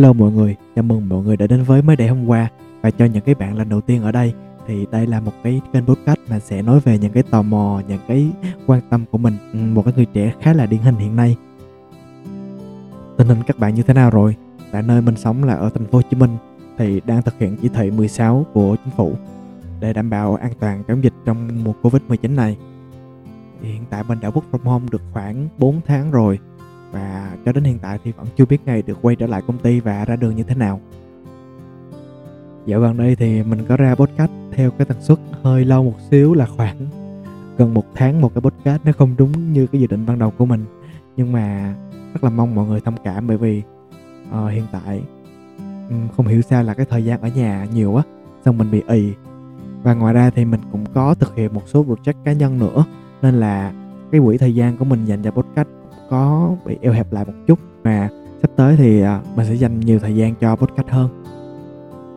Hello mọi người, chào mừng mọi người đã đến với mới đây hôm qua và cho những cái bạn lần đầu tiên ở đây thì đây là một cái kênh podcast mà sẽ nói về những cái tò mò, những cái quan tâm của mình, ừ, một cái người trẻ khá là điển hình hiện nay. Tình hình các bạn như thế nào rồi? Tại nơi mình sống là ở thành phố Hồ Chí Minh thì đang thực hiện chỉ thị 16 của chính phủ để đảm bảo an toàn chống dịch trong mùa Covid-19 này. Hiện tại mình đã work from home được khoảng 4 tháng rồi và cho đến hiện tại thì vẫn chưa biết ngày được quay trở lại công ty và ra đường như thế nào. Dạo gần đây thì mình có ra podcast theo cái tần suất hơi lâu một xíu là khoảng gần một tháng một cái podcast nó không đúng như cái dự định ban đầu của mình nhưng mà rất là mong mọi người thông cảm bởi vì uh, hiện tại um, không hiểu sao là cái thời gian ở nhà nhiều á xong mình bị ì và ngoài ra thì mình cũng có thực hiện một số project cá nhân nữa nên là cái quỹ thời gian của mình dành cho podcast có bị eo hẹp lại một chút mà sắp tới thì à, mình sẽ dành nhiều thời gian cho podcast hơn.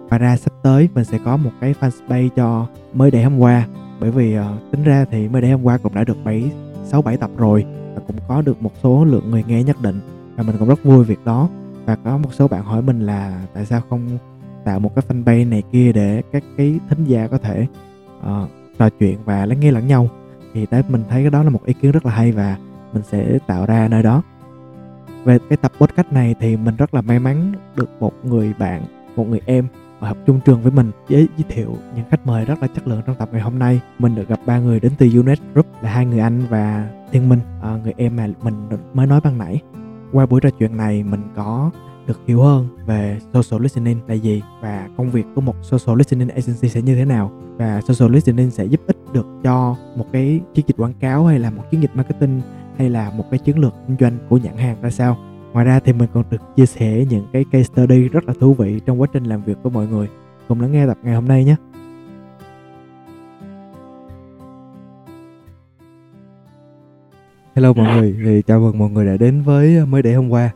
Và ra sắp tới mình sẽ có một cái fanpage cho mới đây hôm qua bởi vì uh, tính ra thì mới đây hôm qua cũng đã được bảy sáu bảy tập rồi và cũng có được một số lượng người nghe nhất định và mình cũng rất vui việc đó. Và có một số bạn hỏi mình là tại sao không tạo một cái fanpage này kia để các cái thính giả có thể uh, trò chuyện và lắng nghe lẫn nhau. Thì đấy mình thấy cái đó là một ý kiến rất là hay và mình sẽ tạo ra nơi đó. Về cái tập podcast này thì mình rất là may mắn được một người bạn một người em ở học chung trường với mình giới, giới thiệu những khách mời rất là chất lượng trong tập ngày hôm nay. Mình được gặp ba người đến từ Unet Group là hai người anh và Thiên Minh. À, người em mà mình mới nói ban nãy. Qua buổi trò chuyện này mình có được hiểu hơn về social listening là gì và công việc của một social listening agency sẽ như thế nào. Và social listening sẽ giúp ích được cho một cái chiến dịch quảng cáo hay là một chiến dịch marketing hay là một cái chiến lược kinh doanh của nhãn hàng ra sao? Ngoài ra thì mình còn được chia sẻ những cái case study rất là thú vị trong quá trình làm việc của mọi người. Cùng lắng nghe tập ngày hôm nay nhé. Hello mọi người, thì chào mừng mọi người đã đến với mới để hôm qua.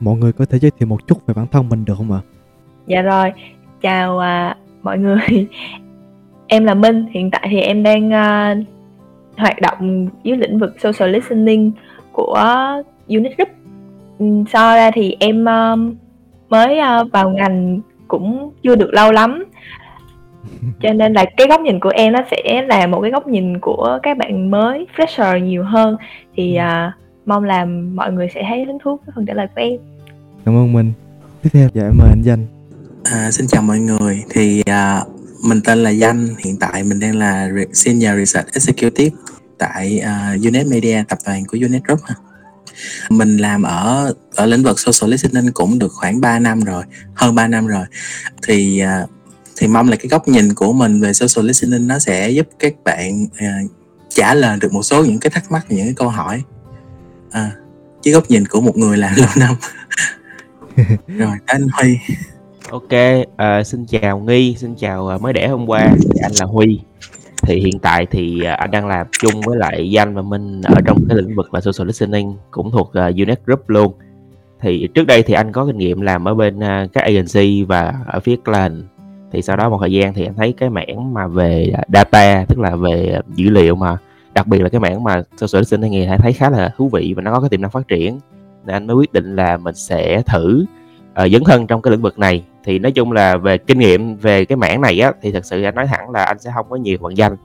Mọi người có thể giới thiệu một chút về bản thân mình được không ạ? Dạ rồi, chào à, mọi người. Em là Minh, hiện tại thì em đang uh, hoạt động dưới lĩnh vực social listening của Unit Group. So ra thì em uh, mới uh, vào ngành cũng chưa được lâu lắm. Cho nên là cái góc nhìn của em nó sẽ là một cái góc nhìn của các bạn mới fresher nhiều hơn. Thì uh, mong là mọi người sẽ thấy hứng thú với phần trả lời của em. Cảm ơn mình tiếp theo dạ em mời anh danh. À, xin chào mọi người. Thì uh, mình tên là danh. Hiện tại mình đang là senior research executive tại uh, Unet Media tập đoàn của Unet Group mình làm ở ở lĩnh vực social listening cũng được khoảng 3 năm rồi hơn 3 năm rồi. Thì uh, thì mong là cái góc nhìn của mình về social listening nó sẽ giúp các bạn uh, trả lời được một số những cái thắc mắc những cái câu hỏi. À, với góc nhìn của một người làm lâu năm. Rồi anh Huy. Ok, à, xin chào Nghi, xin chào à, mới đẻ hôm qua, anh là Huy. Thì hiện tại thì à, anh đang làm chung với lại danh và minh ở trong cái lĩnh vực là social listening cũng thuộc à, uh, Unet Group luôn. Thì trước đây thì anh có kinh nghiệm làm ở bên uh, các agency và ở phía client. Thì sau đó một thời gian thì anh thấy cái mảng mà về data tức là về dữ liệu mà đặc biệt là cái mảng mà social listening thì thấy khá là thú vị và nó có cái tiềm năng phát triển. Nên anh mới quyết định là mình sẽ thử uh, dấn thân trong cái lĩnh vực này thì nói chung là về kinh nghiệm về cái mảng này á thì thật sự anh nói thẳng là anh sẽ không có nhiều bằng danh.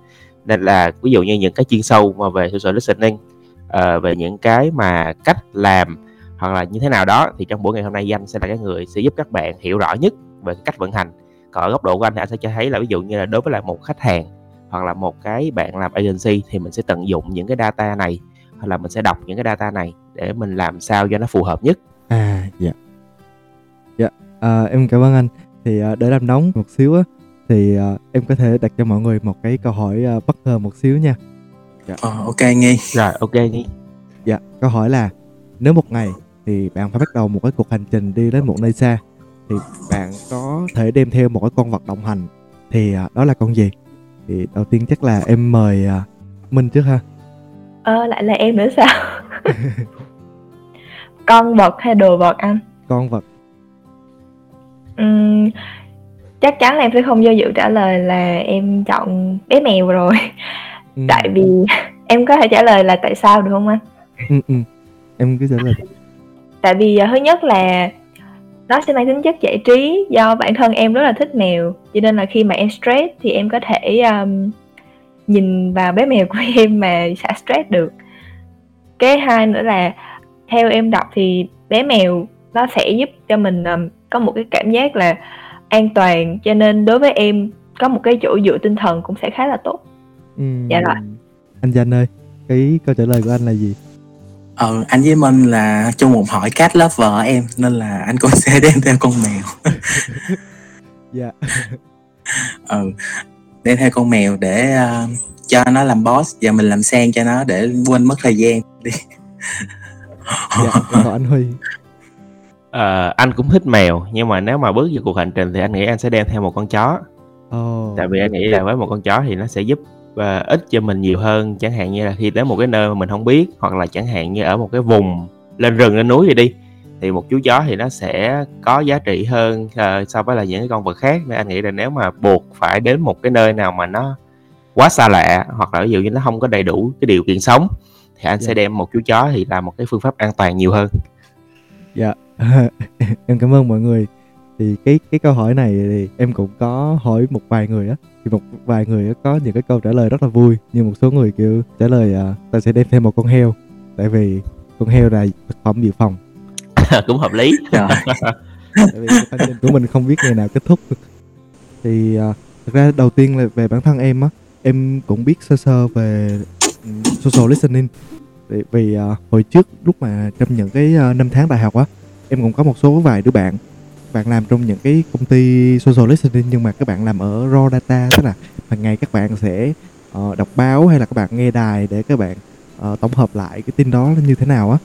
Nên là ví dụ như những cái chuyên sâu mà về social listening uh, về những cái mà cách làm hoặc là như thế nào đó thì trong buổi ngày hôm nay danh sẽ là cái người sẽ giúp các bạn hiểu rõ nhất về cách vận hành. Còn ở góc độ của anh thì anh sẽ cho thấy là ví dụ như là đối với lại một khách hàng hoặc là một cái bạn làm agency thì mình sẽ tận dụng những cái data này hoặc là mình sẽ đọc những cái data này để mình làm sao cho nó phù hợp nhất. À dạ. Dạ à, em cảm ơn anh. Thì uh, để làm nóng một xíu á thì uh, em có thể đặt cho mọi người một cái câu hỏi uh, bất ngờ một xíu nha. Dạ. ờ, ok nghi. Rồi ok nghi. Dạ câu hỏi là nếu một ngày thì bạn phải bắt đầu một cái cuộc hành trình đi đến một nơi xa thì bạn có thể đem theo một cái con vật đồng hành thì uh, đó là con gì? Thì đầu tiên chắc là em mời uh, minh trước ha. Ờ lại là em nữa sao? Con vật hay đồ vật anh? Con vật Ừm, chắc chắn là em sẽ không do dự trả lời là em chọn bé mèo rồi Ừm. tại vì em có thể trả lời là tại sao được không anh. Em cứ trả lời tại vì uh, thứ nhất là nó sẽ mang tính chất giải trí do bản thân em rất là thích mèo cho nên là khi mà em stress thì em có thể um, nhìn vào bé mèo của em mà xả stress được cái hai nữa là theo em đọc thì bé mèo nó sẽ giúp cho mình um, có một cái cảm giác là an toàn. Cho nên đối với em có một cái chỗ dựa tinh thần cũng sẽ khá là tốt. Ừ. dạ rồi. Anh Danh ơi cái câu trả lời của anh là gì? Ờ anh với Minh là chung một hỏi cat lover em nên là anh cũng sẽ đem theo con mèo. Dạ. Ừ đem theo con mèo để uh, cho nó làm boss và mình làm sen cho nó để quên mất thời gian đi. Dạ còn anh Huy Ờ, anh cũng thích mèo nhưng mà nếu mà bước vào cuộc hành trình thì anh nghĩ anh sẽ đem theo một con chó Ồ. tại vì anh nghĩ là với một con chó thì nó sẽ giúp ờ, ích cho mình nhiều hơn chẳng hạn như là khi đến một cái nơi mà mình không biết hoặc là chẳng hạn như ở một cái vùng lên rừng lên núi gì đi thì một chú chó thì nó sẽ có giá trị hơn ờ, so với là những cái con vật khác nên anh nghĩ là nếu mà buộc phải đến một cái nơi nào mà nó quá xa lạ hoặc là ví dụ như nó không có đầy đủ cái điều kiện sống thì anh Dạ. sẽ đem một chú chó thì là một cái phương pháp an toàn nhiều hơn Dạ, em cảm ơn mọi người. Thì cái cái câu hỏi này thì em cũng có hỏi một vài người á, thì một vài người có những cái câu trả lời rất là vui, nhưng một số người kiểu trả lời à, ta sẽ đem thêm một con heo, tại vì con heo là thực phẩm dự phòng. cũng hợp lý Trời. Tại vì hành trình của mình không biết ngày nào kết thúc. Thì à, thực ra đầu tiên là về bản thân em á, em cũng biết sơ sơ về ừ, social listening. Vì, vì uh, hồi trước lúc mà trong những cái uh, năm tháng đại học á, em cũng có một số vài đứa bạn bạn làm trong những cái công ty social listening nhưng mà các bạn làm ở raw data tức là hàng ngày các bạn sẽ uh, đọc báo hay là các bạn nghe đài để các bạn uh, tổng hợp lại cái tin đó như thế nào á.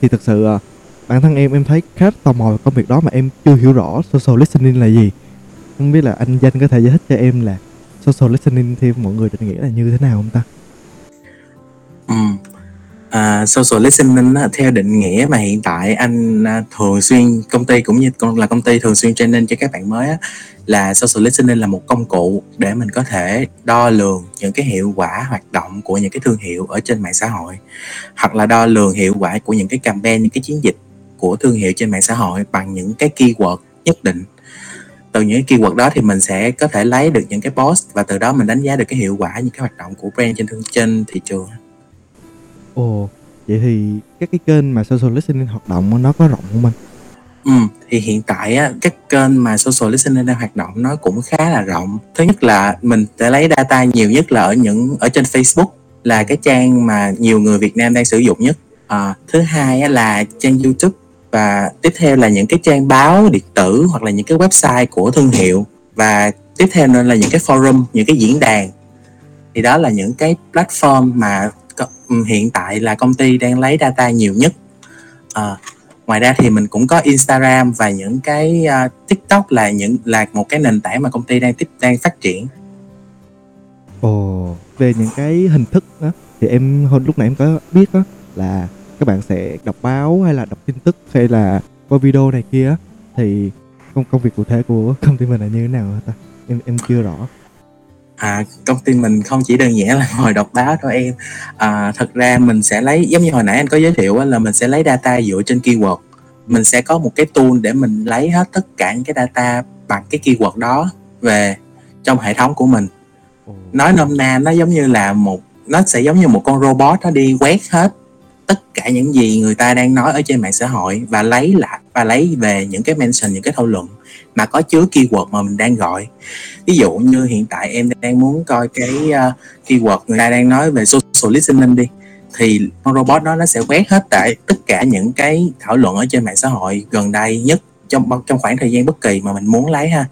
Thì thực sự uh, bản thân em em thấy khá tò mò về công việc đó mà em chưa hiểu rõ social listening là gì. Không biết là anh danh có thể giải thích cho em là social listening thì mọi người định nghĩa là như thế nào không ta? À, social listening theo định nghĩa mà hiện tại anh à, thường xuyên công ty cũng như con là công ty thường xuyên training cho các bạn mới á, là social listening là một công cụ để mình có thể đo lường những cái hiệu quả hoạt động của những cái thương hiệu ở trên mạng xã hội hoặc là đo lường hiệu quả của những cái campaign những cái chiến dịch của thương hiệu trên mạng xã hội bằng những cái keyword nhất định. Từ những cái keyword đó thì mình sẽ có thể lấy được những cái post và từ đó mình đánh giá được cái hiệu quả những cái hoạt động của brand trên thương trên thị trường ồ vậy thì các cái kênh mà social listening hoạt động nó có rộng không anh Ừ, thì hiện tại á, các kênh mà social listening đang hoạt động nó cũng khá là rộng. Thứ nhất là mình sẽ lấy data nhiều nhất là ở những ở trên Facebook là cái trang mà nhiều người Việt Nam đang sử dụng nhất. À, thứ hai á, là trang YouTube và tiếp theo là những cái trang báo điện tử hoặc là những cái website của thương hiệu và tiếp theo nữa là những cái forum, những cái diễn đàn. Thì đó là những cái platform mà Ừ, hiện tại là công ty đang lấy data nhiều nhất. À, ngoài ra thì mình cũng có Instagram và những cái uh, TikTok là những là một cái nền tảng mà công ty đang tiếp đang phát triển Ồ, về những cái hình thức đó thì em hồi lúc nãy em có biết đó là các bạn sẽ đọc báo hay là đọc tin tức hay là coi video này kia thì công công việc cụ thể của công ty mình là như thế nào hả ta? Em em chưa rõ à, công ty mình không chỉ đơn giản là ngồi đọc báo thôi em. À, thật ra mình sẽ lấy giống như hồi nãy anh có giới thiệu á, là mình sẽ lấy data dựa trên keyword. Mình sẽ có một cái tool để mình lấy hết tất cả những cái data bằng cái keyword đó về trong hệ thống của mình. Nói nôm na nó giống như là một nó sẽ giống như một con robot nó đi quét hết tất cả những gì người ta đang nói ở trên mạng xã hội và lấy lại và lấy về những cái mention những cái thảo luận mà có chứa keyword mà mình đang gọi. Ví dụ như hiện tại em đang muốn coi cái uh, keyword người ta đang nói về social listening đi thì con robot đó nó sẽ quét hết tại tất cả những cái thảo luận ở trên mạng xã hội gần đây nhất trong trong khoảng thời gian bất kỳ mà mình muốn lấy ha.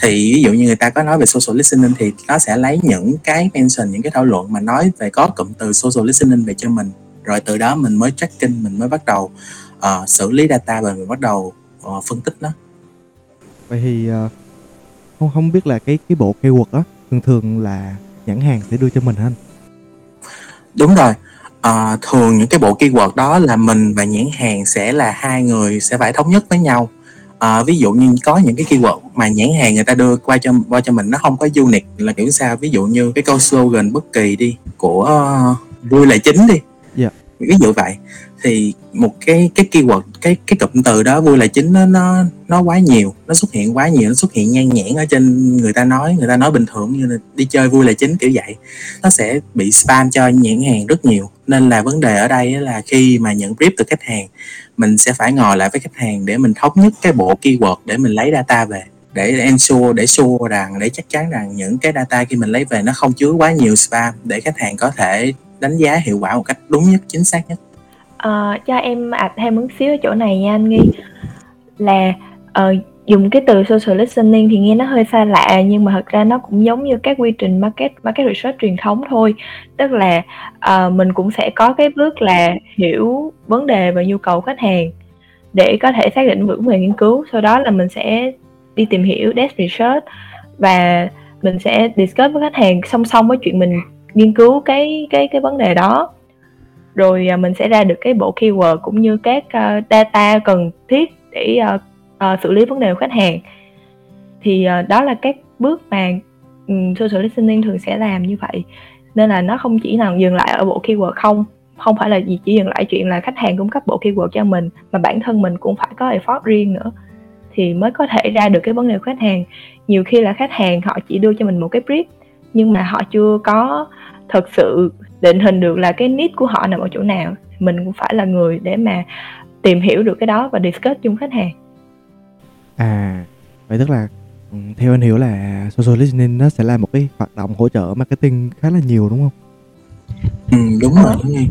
Thì ví dụ như người ta có nói về social listening thì nó sẽ lấy những cái mention những cái thảo luận mà nói về có cụm từ social listening về cho mình. Rồi từ đó mình mới tracking mình mới bắt đầu uh, xử lý data và mình bắt đầu uh, phân tích nó. Vậy thì ờ, không không biết là cái cái bộ keyword đó thường thường là nhãn hàng sẽ đưa cho mình hả anh? đúng rồi. Ờ, thường những cái bộ keyword đó là mình và nhãn hàng sẽ là hai người sẽ phải thống nhất với nhau. Ờ, ví dụ như có những cái keyword mà nhãn hàng người ta đưa qua cho qua cho mình nó không có unique là kiểu sao? Ví dụ như cái câu slogan bất kỳ đi của uh, vui là chính đi. Dạ. ví dụ vậy thì một cái cái keyword, cái cái cụm từ đó vui là chính nó nó nó quá nhiều, nó xuất hiện quá nhiều, nó xuất hiện nhan nhản ở trên người ta nói, người ta nói bình thường như là đi chơi vui là chính, kiểu vậy. Nó sẽ bị spam cho nhãn hàng rất nhiều. Nên là vấn đề ở đây là khi mà nhận brief từ khách hàng, mình sẽ phải ngồi lại với khách hàng để mình thống nhất cái bộ keyword để mình lấy data về. Để ensure, để sure rằng, để chắc chắn rằng những cái data khi mình lấy về nó không chứa quá nhiều spam để khách hàng có thể đánh giá hiệu quả một cách đúng nhất, chính xác nhất. Ờ, cho em ạch thêm một xíu ở chỗ này nha anh Nghi. Là ờ, dùng cái từ social listening thì nghe nó hơi xa lạ nhưng mà thật ra nó cũng giống như các quy trình market market research truyền thống thôi. Tức là ờ, mình cũng sẽ có cái bước là hiểu vấn đề và nhu cầu khách hàng để có thể xác định vững về nghiên cứu. Sau đó là mình sẽ đi tìm hiểu desk research và mình sẽ discuss với khách hàng song song với chuyện mình nghiên cứu cái cái cái vấn đề đó rồi à, mình sẽ ra được cái bộ keyword cũng như các uh, data cần thiết để uh, uh, xử lý vấn đề của khách hàng. Thì uh, đó là các bước mà um, social listening thường sẽ làm như vậy. Nên là nó không chỉ là dừng lại ở bộ keyword không không phải là gì chỉ dừng lại chuyện là khách hàng cung cấp bộ keyword cho mình mà bản thân mình cũng phải có effort riêng nữa. Thì mới có thể ra được cái vấn đề của khách hàng. Nhiều khi là khách hàng họ chỉ đưa cho mình một cái brief nhưng mà họ chưa có thực sự định hình được là cái need của họ nằm ở chỗ nào mình cũng phải là người để mà tìm hiểu được cái đó và discuss chung khách hàng À, vậy tức là ừ, theo anh hiểu là social listening nó sẽ là một cái hoạt động hỗ trợ marketing khá là nhiều đúng không? ừ, đúng rồi đúng rồi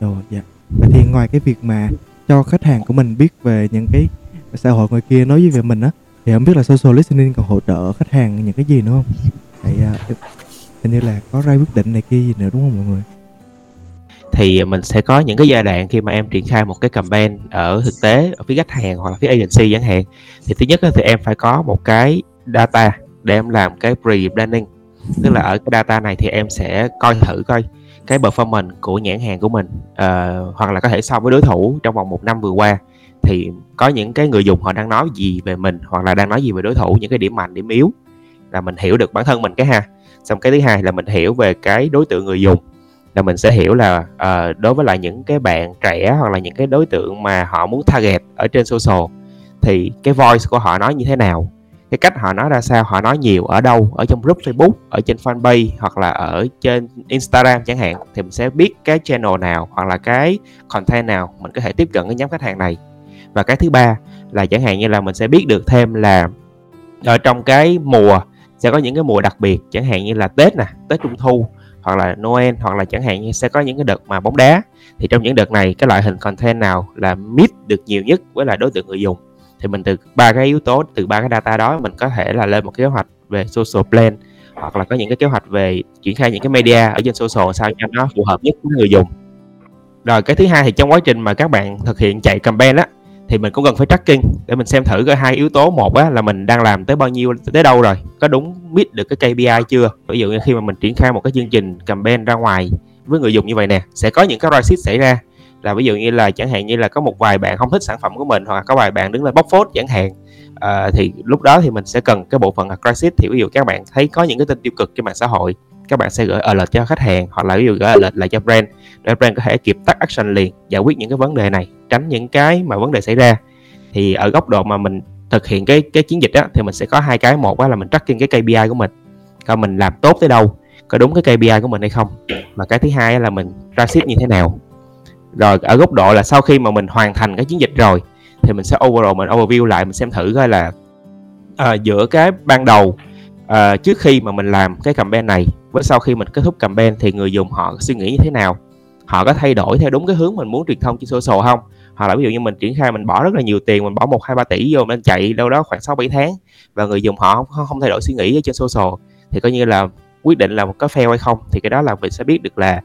Rồi, dạ. Vậy thì ngoài cái việc mà cho khách hàng của mình biết về những cái xã hội ngoài kia nói về mình á, thì không biết là social listening còn hỗ trợ khách hàng những cái gì nữa không? À, hình như là có ra quyết định này kia gì nữa đúng không mọi người? thì à, mình sẽ có những cái giai đoạn khi mà em triển khai một cái campaign ở thực tế ở phía khách hàng hoặc là phía agency chẳng hạn. Thì thứ nhất là thì em phải có một cái data để em làm cái pre-planning tức là ở cái data này thì em sẽ coi thử coi cái performance của nhãn hàng của mình uh, hoặc là có thể so với đối thủ trong vòng một năm vừa qua. Thì có những cái người dùng họ đang nói gì về mình hoặc là đang nói gì về đối thủ những cái điểm mạnh điểm yếu là mình hiểu được bản thân mình cái ha xong cái thứ hai là mình hiểu về cái đối tượng người dùng là mình sẽ hiểu là uh, đối với lại những cái bạn trẻ hoặc là những cái đối tượng mà họ muốn target ở trên social thì cái voice của họ nói như thế nào? Cái cách họ nói ra sao? Họ nói nhiều ở đâu? Ở trong group Facebook ở trên fanpage hoặc là ở trên Instagram chẳng hạn thì mình sẽ biết cái channel nào hoặc là cái content nào mình có thể tiếp cận cái nhóm khách hàng này. Và cái thứ ba là chẳng hạn như là mình sẽ biết được thêm là ở trong cái mùa sẽ có những cái mùa đặc biệt, chẳng hạn như là Tết nè, Tết Trung Thu, hoặc là Noel, hoặc là chẳng hạn như sẽ có những cái đợt mà bóng đá. Thì trong những đợt này, cái loại hình content nào là mid được nhiều nhất với lại đối tượng người dùng? Thì mình từ ba cái yếu tố, từ ba cái data đó, mình có thể là lên một kế hoạch về social plan, hoặc là có những cái kế hoạch về triển khai những cái media ở trên social sao cho nó phù hợp nhất với người dùng. Rồi, cái thứ hai thì trong quá trình mà các bạn thực hiện chạy campaign á thì mình cũng cần phải tracking để mình xem thử cái hai yếu tố. Một á là mình đang làm tới bao nhiêu tới đâu rồi có đúng biết được cái KPI chưa? Ví dụ như khi mà mình triển khai một cái chương trình campaign ra ngoài với người dùng như vậy nè sẽ có những cái crisis xảy ra. Là ví dụ như là chẳng hạn như là có một vài bạn không thích sản phẩm của mình hoặc là có vài bạn đứng lên bóc phốt chẳng hạn à, thì lúc đó thì mình sẽ cần cái bộ phận là crisis. Thì ví dụ các bạn thấy có những cái tin tiêu cực trên mạng xã hội các bạn sẽ gửi alert cho khách hàng hoặc là ví dụ gửi alert lại cho brand để brand có thể kịp tắt action liền giải quyết những cái vấn đề này tránh những cái mà vấn đề xảy ra. Thì ở góc độ mà mình thực hiện cái cái chiến dịch á thì mình sẽ có hai cái. Một á là mình tracking cái KPI của mình coi mình làm tốt tới đâu có đúng cái KPI của mình hay không. Mà cái thứ hai là mình ra ship như thế nào. Rồi ở góc độ là sau khi mà mình hoàn thành cái chiến dịch rồi thì mình sẽ overall mình overview lại mình xem thử coi là à, giữa cái ban đầu à, trước khi mà mình làm cái campaign này với sau khi mình kết thúc campaign thì người dùng họ suy nghĩ như thế nào? Họ có thay đổi theo đúng cái hướng mình muốn truyền thông trên social không? Hoặc là ví dụ như mình triển khai mình bỏ rất là nhiều tiền mình bỏ một hai ba tỷ vô mình chạy đâu đó khoảng 6 7 tháng và người dùng họ không, không thay đổi suy nghĩ ở trên social thì coi như là quyết định là một cái fail hay không thì cái đó là mình sẽ biết được là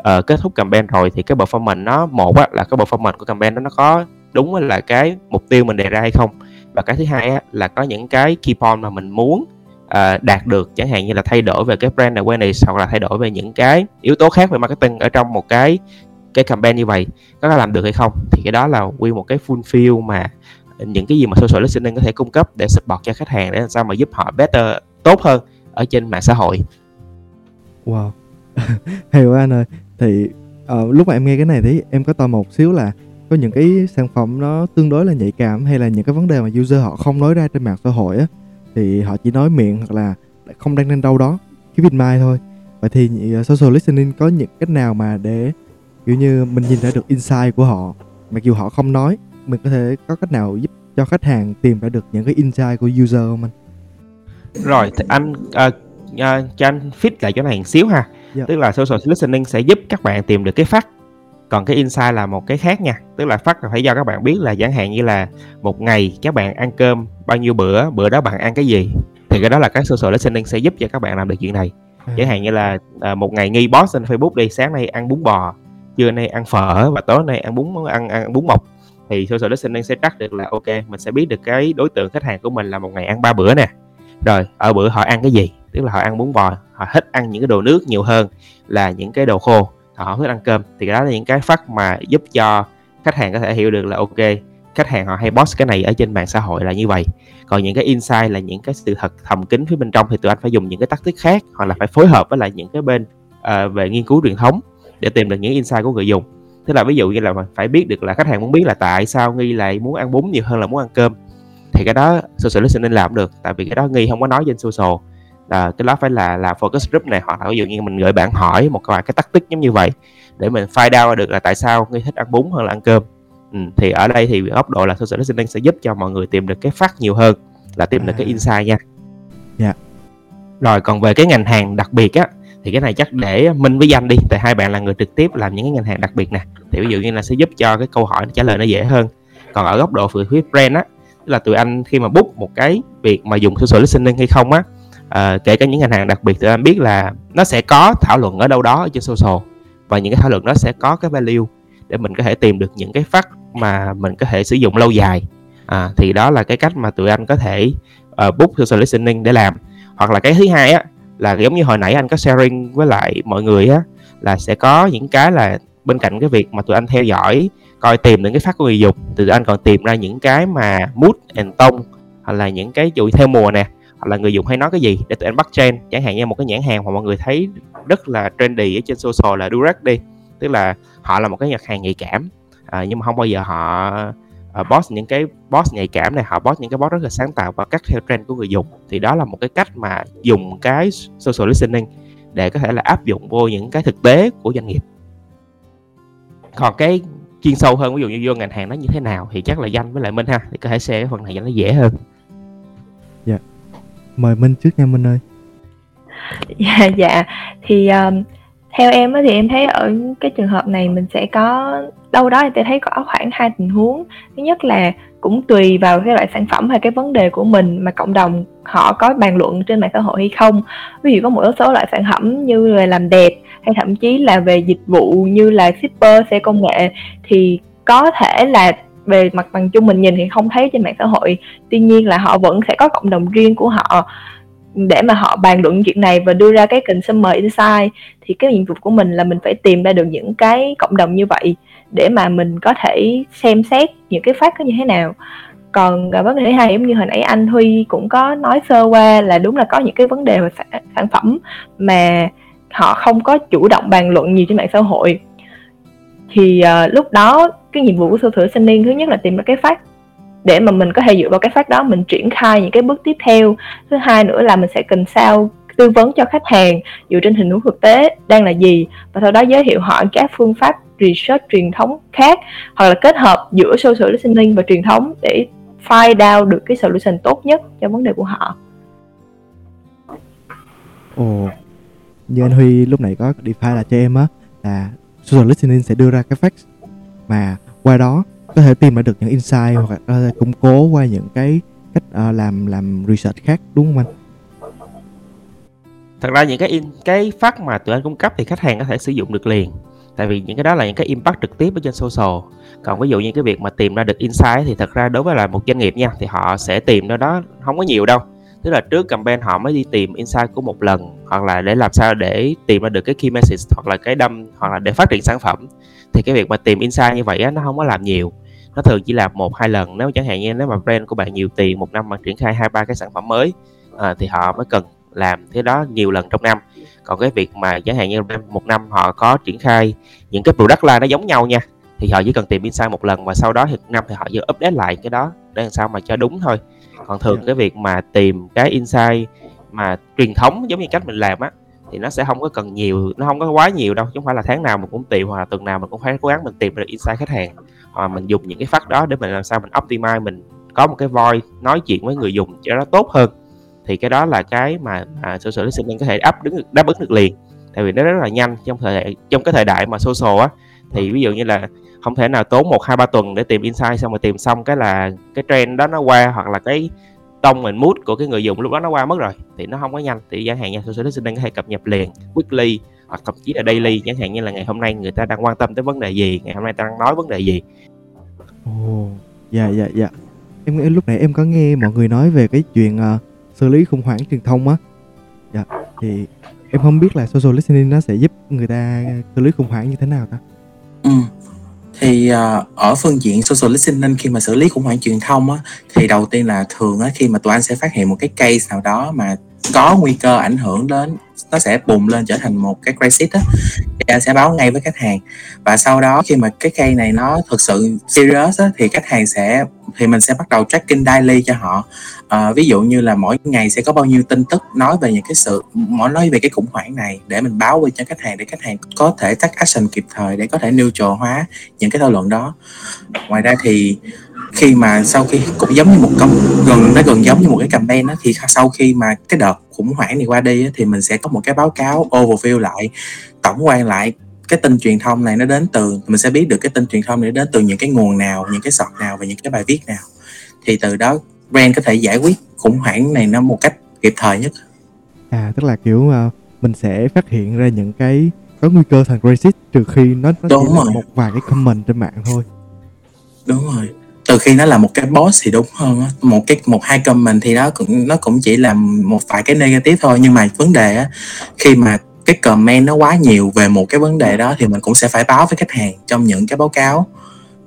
uh, kết thúc campaign rồi thì cái performance nó một á, là cái performance của campaign đó nó có đúng là cái mục tiêu mình đề ra hay không. Và cái thứ hai á, là có những cái key point mà mình muốn uh, đạt được chẳng hạn như là thay đổi về cái brand awareness hoặc là thay đổi về những cái yếu tố khác về marketing ở trong một cái cái campaign như vậy có làm được hay không thì cái đó là quy một cái fulfill mà những cái gì mà social listening có thể cung cấp để support cho khách hàng để làm sao mà giúp họ better tốt hơn ở trên mạng xã hội Wow. Hay quá anh ơi. Thì uh, lúc mà em nghe cái này thì em có tò mò một xíu là có những cái sản phẩm nó tương đối là nhạy cảm hay là những cái vấn đề mà user họ không nói ra trên mạng xã hội á thì họ chỉ nói miệng hoặc là không đăng lên đâu đó keep in mind thôi vậy thì ờ, social listening có những cách nào mà để kiểu như mình nhìn ra được insight của họ. Mặc dù họ không nói mình có thể có cách nào giúp cho khách hàng tìm ra được những cái insight của user không anh rồi thì anh ờ, ờ, cho anh fit lại chỗ này một xíu ha. Dạ. tức là social listening sẽ giúp các bạn tìm được cái phát. Còn cái insight là một cái khác nha. Tức là phát là phải do các bạn biết là chẳng hạn như là một ngày các bạn ăn cơm bao nhiêu bữa bữa đó bạn ăn cái gì thì cái đó là cái social listening sẽ giúp cho các bạn làm được chuyện này. À. chẳng hạn như là à, một ngày nghi post trên Facebook đi sáng nay ăn bún bò trưa nay ăn phở và tối nay ăn bún ăn ăn bún mọc. Thì social listening sẽ track được là ok mình sẽ biết được cái đối tượng khách hàng của mình là một ngày ăn ba bữa nè. Rồi ở bữa họ ăn cái gì? Tức là họ ăn bún bò họ thích ăn những cái đồ nước nhiều hơn là những cái đồ khô họ thích ăn cơm. Thì cái đó là những cái phát mà giúp cho khách hàng có thể hiểu được là ok khách hàng họ hay post cái này ở trên mạng xã hội là như vậy. Còn những cái insight là những cái sự thật thầm kín phía bên trong thì tụi anh phải dùng những cái tác tiết khác hoặc là phải phối hợp với lại những cái bên uh, về nghiên cứu truyền thống để tìm được những insight của người dùng tức là ví dụ như là phải biết được là khách hàng muốn biết là tại sao nghi lại muốn ăn bún nhiều hơn là muốn ăn cơm thì cái đó social listening làm được tại vì cái đó nghi không có nói trên social là cái đó phải là là focus group này hoặc là ví dụ như mình gửi bạn hỏi một vài cái tactic giống như vậy để mình find out được là tại sao nghi thích ăn bún hơn là ăn cơm ừ, thì ở đây thì góc độ là social listening sẽ giúp cho mọi người tìm được cái phát nhiều hơn là tìm được cái À. insight nha Dạ. rồi còn về cái ngành hàng đặc biệt á thì cái này chắc để minh với danh đi tại hai bạn là người trực tiếp làm những cái ngành hàng đặc biệt nè. Thì ví dụ như là sẽ giúp cho cái câu hỏi trả lời nó dễ hơn. Còn ở góc độ phía huyết brand á tức là tụi anh khi mà book một cái việc mà dùng social listening hay không á à, kể cả những ngành hàng đặc biệt tụi anh biết là nó sẽ có thảo luận ở đâu đó ở trên social. Và những cái thảo luận đó sẽ có cái value để mình có thể tìm được những cái phát mà mình có thể sử dụng lâu dài. À, thì đó là cái cách mà tụi anh có thể uh, book social listening để làm. Hoặc là cái thứ hai á là giống như hồi nãy anh có sharing với lại mọi người á là sẽ có những cái là bên cạnh cái việc mà tụi anh theo dõi coi tìm những cái phát của người dùng thì tụi anh còn tìm ra những cái mà mood and tone hoặc là những cái dụ theo mùa nè hoặc là người dùng hay nói cái gì để tụi anh bắt trend. Chẳng hạn như một cái nhãn hàng mà mọi người thấy rất là trendy ở trên social là Durex đi tức là họ là một cái nhạc hàng nhạy cảm à, nhưng mà không bao giờ họ uh, boss những cái boss nhạy cảm này họ boss những cái boss rất là sáng tạo và cắt theo trend của người dùng. Thì đó là một cái cách mà dùng cái social listening để có thể là áp dụng vô những cái thực tế của doanh nghiệp. Còn cái chuyên sâu hơn ví dụ như vô ngành hàng nó như thế nào thì chắc là danh với lại minh ha thì có thể share cái phần này cho nó dễ hơn. Mời minh trước nha minh ơi. Dạ dạ. Thì um, theo em á thì em thấy ở cái trường hợp này mình sẽ có, đâu đó thì thấy có khoảng hai tình huống. Thứ nhất là cũng tùy vào cái loại sản phẩm hay cái vấn đề của mình mà cộng đồng họ có bàn luận trên mạng xã hội hay không. Ví dụ có một số loại sản phẩm như là làm đẹp hay thậm chí là về dịch vụ như là shipper, xe công nghệ thì có thể là về mặt bằng chung mình nhìn thì không thấy trên mạng xã hội. Tuy nhiên là họ vẫn sẽ có cộng đồng riêng của họ để mà họ bàn luận chuyện này và đưa ra cái consumer insight thì cái nhiệm vụ của mình là mình phải tìm ra được những cái cộng đồng như vậy để mà mình có thể xem xét những cái phát có như thế nào. Còn à, vấn đề thứ hai giống như hồi nãy anh Huy cũng có nói sơ qua là đúng là có những cái vấn đề về sản, phẩm mà họ không có chủ động bàn luận nhiều trên mạng xã hội. Thì uh, lúc đó cái nhiệm vụ của social listening thứ nhất là tìm ra cái phát để mà mình có thể dựa vào cái phát đó mình triển khai những cái bước tiếp theo. Thứ hai nữa là mình sẽ cần sao tư vấn cho khách hàng dựa trên hình huống thực tế đang là gì, và sau đó giới thiệu họ các phương pháp research truyền thống khác, hoặc là kết hợp giữa social listening và truyền thống để find out được cái solution tốt nhất cho vấn đề của họ. Ồ, như anh huy lúc nãy có define là cho em á, là social listening sẽ đưa ra cái fact mà qua đó có thể tìm ra được những insight hoặc là có thể củng cố qua những cái cách ờ, làm làm research khác đúng không anh? Thật ra những cái in cái phát mà tụi anh cung cấp thì khách hàng có thể sử dụng được liền. Tại vì những cái đó là những cái impact trực tiếp ở trên social. Còn ví dụ như cái việc mà tìm ra được insight thì thật ra đối với là một doanh nghiệp nha thì họ sẽ tìm ra đó không có nhiều đâu. Tức là trước campaign họ mới đi tìm insight của một lần hoặc là để làm sao để tìm ra được cái key message hoặc là cái đâm hoặc là để phát triển sản phẩm. Thì cái việc mà tìm insight như vậy á, nó không có làm nhiều nó thường chỉ làm một hai lần. Nếu chẳng hạn như nếu mà brand của bạn nhiều tiền một năm mà triển khai hai ba cái sản phẩm mới à, thì họ mới cần làm thế đó nhiều lần trong năm. Còn cái việc mà chẳng hạn như một năm họ có triển khai những cái product line nó giống nhau nha thì họ chỉ cần tìm insight một lần và sau đó thì năm thì họ chỉ update lại cái đó để làm sao mà cho đúng thôi. Còn thường dạ. cái việc mà tìm cái insight mà truyền thống giống như cách mình làm á thì nó sẽ không có cần nhiều nó không có quá nhiều đâu chứ không phải là tháng nào mình cũng tìm hoặc là tuần nào mình cũng phải cố gắng mình tìm được insight khách hàng à, mình dùng những cái phát đó để mình làm sao mình optimize mình có một cái voice nói chuyện với người dùng cho nó tốt hơn. Thì cái đó là cái mà à, social listening có thể đáp đứng đáp ứng được liền. Tại vì nó rất là nhanh trong thời trong cái thời đại mà social á. Thì ví dụ như là không thể nào tốn một hai ba tuần để tìm insight xong rồi tìm xong cái là cái trend đó nó qua hoặc là cái tông mình mood của cái người dùng lúc đó nó qua mất rồi. Thì nó không có nhanh. Thì gian hàng nha social listening có thể cập nhật liền quickly hoặc thậm chí là daily chẳng hạn như là ngày hôm nay người ta đang quan tâm tới vấn đề gì ngày hôm nay ta đang nói vấn đề gì. Ồ oh, dạ dạ dạ. Em lúc nãy em có nghe mọi người nói về cái chuyện uh, xử lý khủng hoảng truyền thông á. Dạ thì em không biết là social listening nó sẽ giúp người ta xử lý khủng hoảng như thế nào ta? Ừ. Thì uh, ở phương diện social listening khi mà xử lý khủng hoảng truyền thông á thì đầu tiên là thường á khi mà tụi anh sẽ phát hiện một cái case nào đó mà có nguy cơ ảnh hưởng đến nó sẽ bùng lên trở thành một cái crisis á. Thì anh sẽ báo ngay với khách hàng. Và sau đó khi mà cái cây này nó thực sự serious á, thì khách hàng sẽ thì mình sẽ bắt đầu tracking daily cho họ. À, ví dụ như là mỗi ngày sẽ có bao nhiêu tin tức nói về những cái sự mỗi nói về cái khủng hoảng này để mình báo về cho khách hàng để khách hàng có thể take action kịp thời để có thể neutral hóa những cái thảo luận đó. Ngoài ra thì khi mà sau khi cũng giống như một công gần nó gần giống như một cái campaign đó thì sau khi mà cái đợt khủng hoảng này qua đi thì mình sẽ có một cái báo cáo overview lại tổng quan lại cái tin truyền thông này nó đến từ mình sẽ biết được cái tin truyền thông này đến từ những cái nguồn nào những cái sọt nào và những cái bài viết nào. Thì từ đó brand có thể giải quyết khủng hoảng này nó một cách kịp thời nhất. À tức là kiểu uh, mình sẽ phát hiện ra những cái có nguy cơ thành crisis trừ khi nó, nó đúng chỉ rồi. là một vài cái comment trên mạng thôi. Đúng rồi từ khi nó là một cái boss thì đúng hơn một cái, một hai comment thì đó cũng, nó cũng chỉ là một vài cái negative thôi. Nhưng mà vấn đề á, khi mà cái comment nó quá nhiều về một cái vấn đề đó thì mình cũng sẽ phải báo với khách hàng trong những cái báo cáo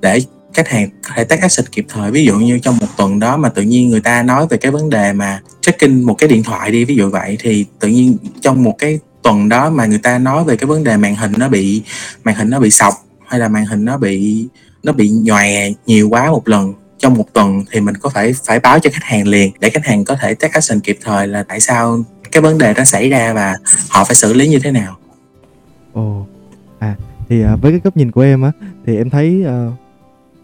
để khách hàng có thể take action kịp thời. Ví dụ như trong một tuần đó mà tự nhiên người ta nói về cái vấn đề mà check-in một cái điện thoại đi, ví dụ vậy, thì tự nhiên trong một cái tuần đó mà người ta nói về cái vấn đề màn hình nó bị, màn hình nó bị sọc hay là màn hình nó bị nó bị nhòe nhiều quá một lần. Trong một tuần thì mình có phải phải báo cho khách hàng liền để khách hàng có thể take action kịp thời là tại sao cái vấn đề đó xảy ra và họ phải xử lý như thế nào. Ồ à thì uh, với cái góc nhìn của em á thì em thấy uh,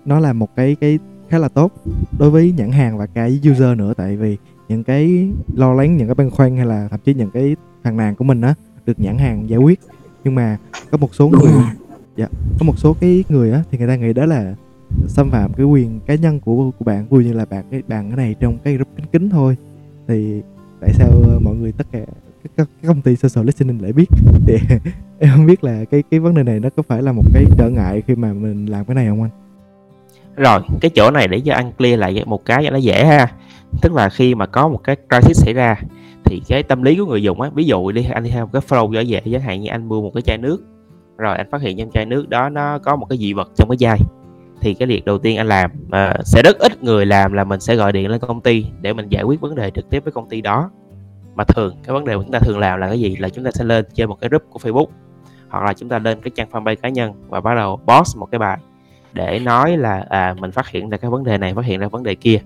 nó là một cái cái khá là tốt đối với nhãn hàng và cái user nữa. Tại vì những cái lo lắng những cái băn khoăn hay là thậm chí những cái phàn nàn của mình á được nhãn hàng giải quyết. Nhưng mà có một số người dạ. Có một số cái người á thì người ta nghĩ đó là xâm phạm cái quyền cá nhân của của bạn vui như là bạn cái bạn cái này trong cái group kính kính thôi. Thì tại sao ờ, mọi người tất cả các, các công ty social listening lại biết? Thì em không biết là cái cái vấn đề này nó có phải là một cái trở ngại khi mà mình làm cái này không anh? Rồi cái chỗ này để cho anh clear lại một cái cho nó dễ ha. Tức là khi mà có một cái crisis xảy ra thì cái tâm lý của người dùng á ví dụ đi anh đi theo một cái flow dễ dễ chẳng hạn như anh mua một cái chai nước rồi anh phát hiện trong chai nước đó nó có một cái dị vật trong cái chai. Thì cái việc đầu tiên anh làm uh, sẽ rất ít người làm là mình sẽ gọi điện lên công ty để mình giải quyết vấn đề trực tiếp với công ty đó. Mà thường cái vấn đề mà chúng ta thường làm là cái gì? Là chúng ta sẽ lên trên một cái group của Facebook hoặc là chúng ta lên cái trang fanpage cá nhân và bắt đầu post một cái bài để nói là à mình phát hiện ra cái vấn đề này phát hiện ra vấn đề kia.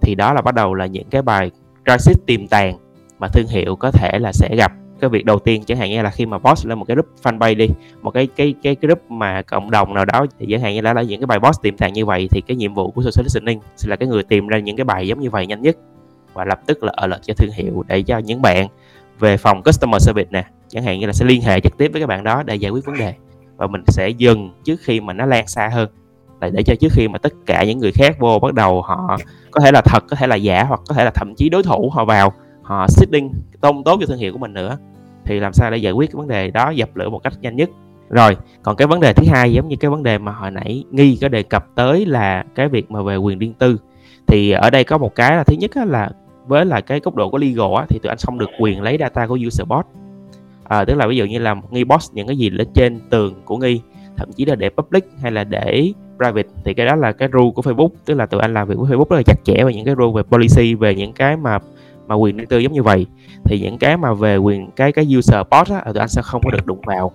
Thì đó là bắt đầu là những cái bài crisis tiềm tàng mà thương hiệu có thể là sẽ gặp cái việc đầu tiên chẳng hạn như là khi mà post lên một cái group fanpage đi một cái cái cái, cái group mà cộng đồng nào đó thì chẳng hạn như là, là những cái bài post tiềm tàng như vậy thì cái nhiệm vụ của social listening sẽ là cái người tìm ra những cái bài giống như vậy nhanh nhất và lập tức là ờ, alert cho thương hiệu để cho những bạn về phòng customer service nè chẳng hạn như là sẽ liên hệ trực tiếp với các bạn đó để giải quyết vấn đề và mình sẽ dừng trước khi mà nó lan xa hơn. Là để cho trước khi mà tất cả những người khác vô bắt đầu họ có thể là thật có thể là giả hoặc có thể là thậm chí đối thủ họ vào họ setting tông tốt cho thương hiệu của mình nữa. Thì làm sao để giải quyết cái vấn đề đó dập lửa một cách nhanh nhất? Rồi còn cái vấn đề thứ hai giống như cái vấn đề mà hồi nãy nghi có đề cập tới là cái việc mà về quyền riêng tư. Thì ở đây có một cái là thứ nhất là với là cái góc độ của legal á, thì tụi anh không được quyền lấy data của user bot. À, tức là ví dụ như là nghi boss những cái gì lên trên tường của nghi thậm chí là để public hay là để private thì cái đó là cái rule của Facebook. Tức là tụi anh làm việc với Facebook rất là chặt chẽ về những cái rule về policy về những cái mà mà quyền riêng tư giống như vậy, thì những cái mà về quyền, cái cái user bot á tụi anh sẽ không có được đụng vào.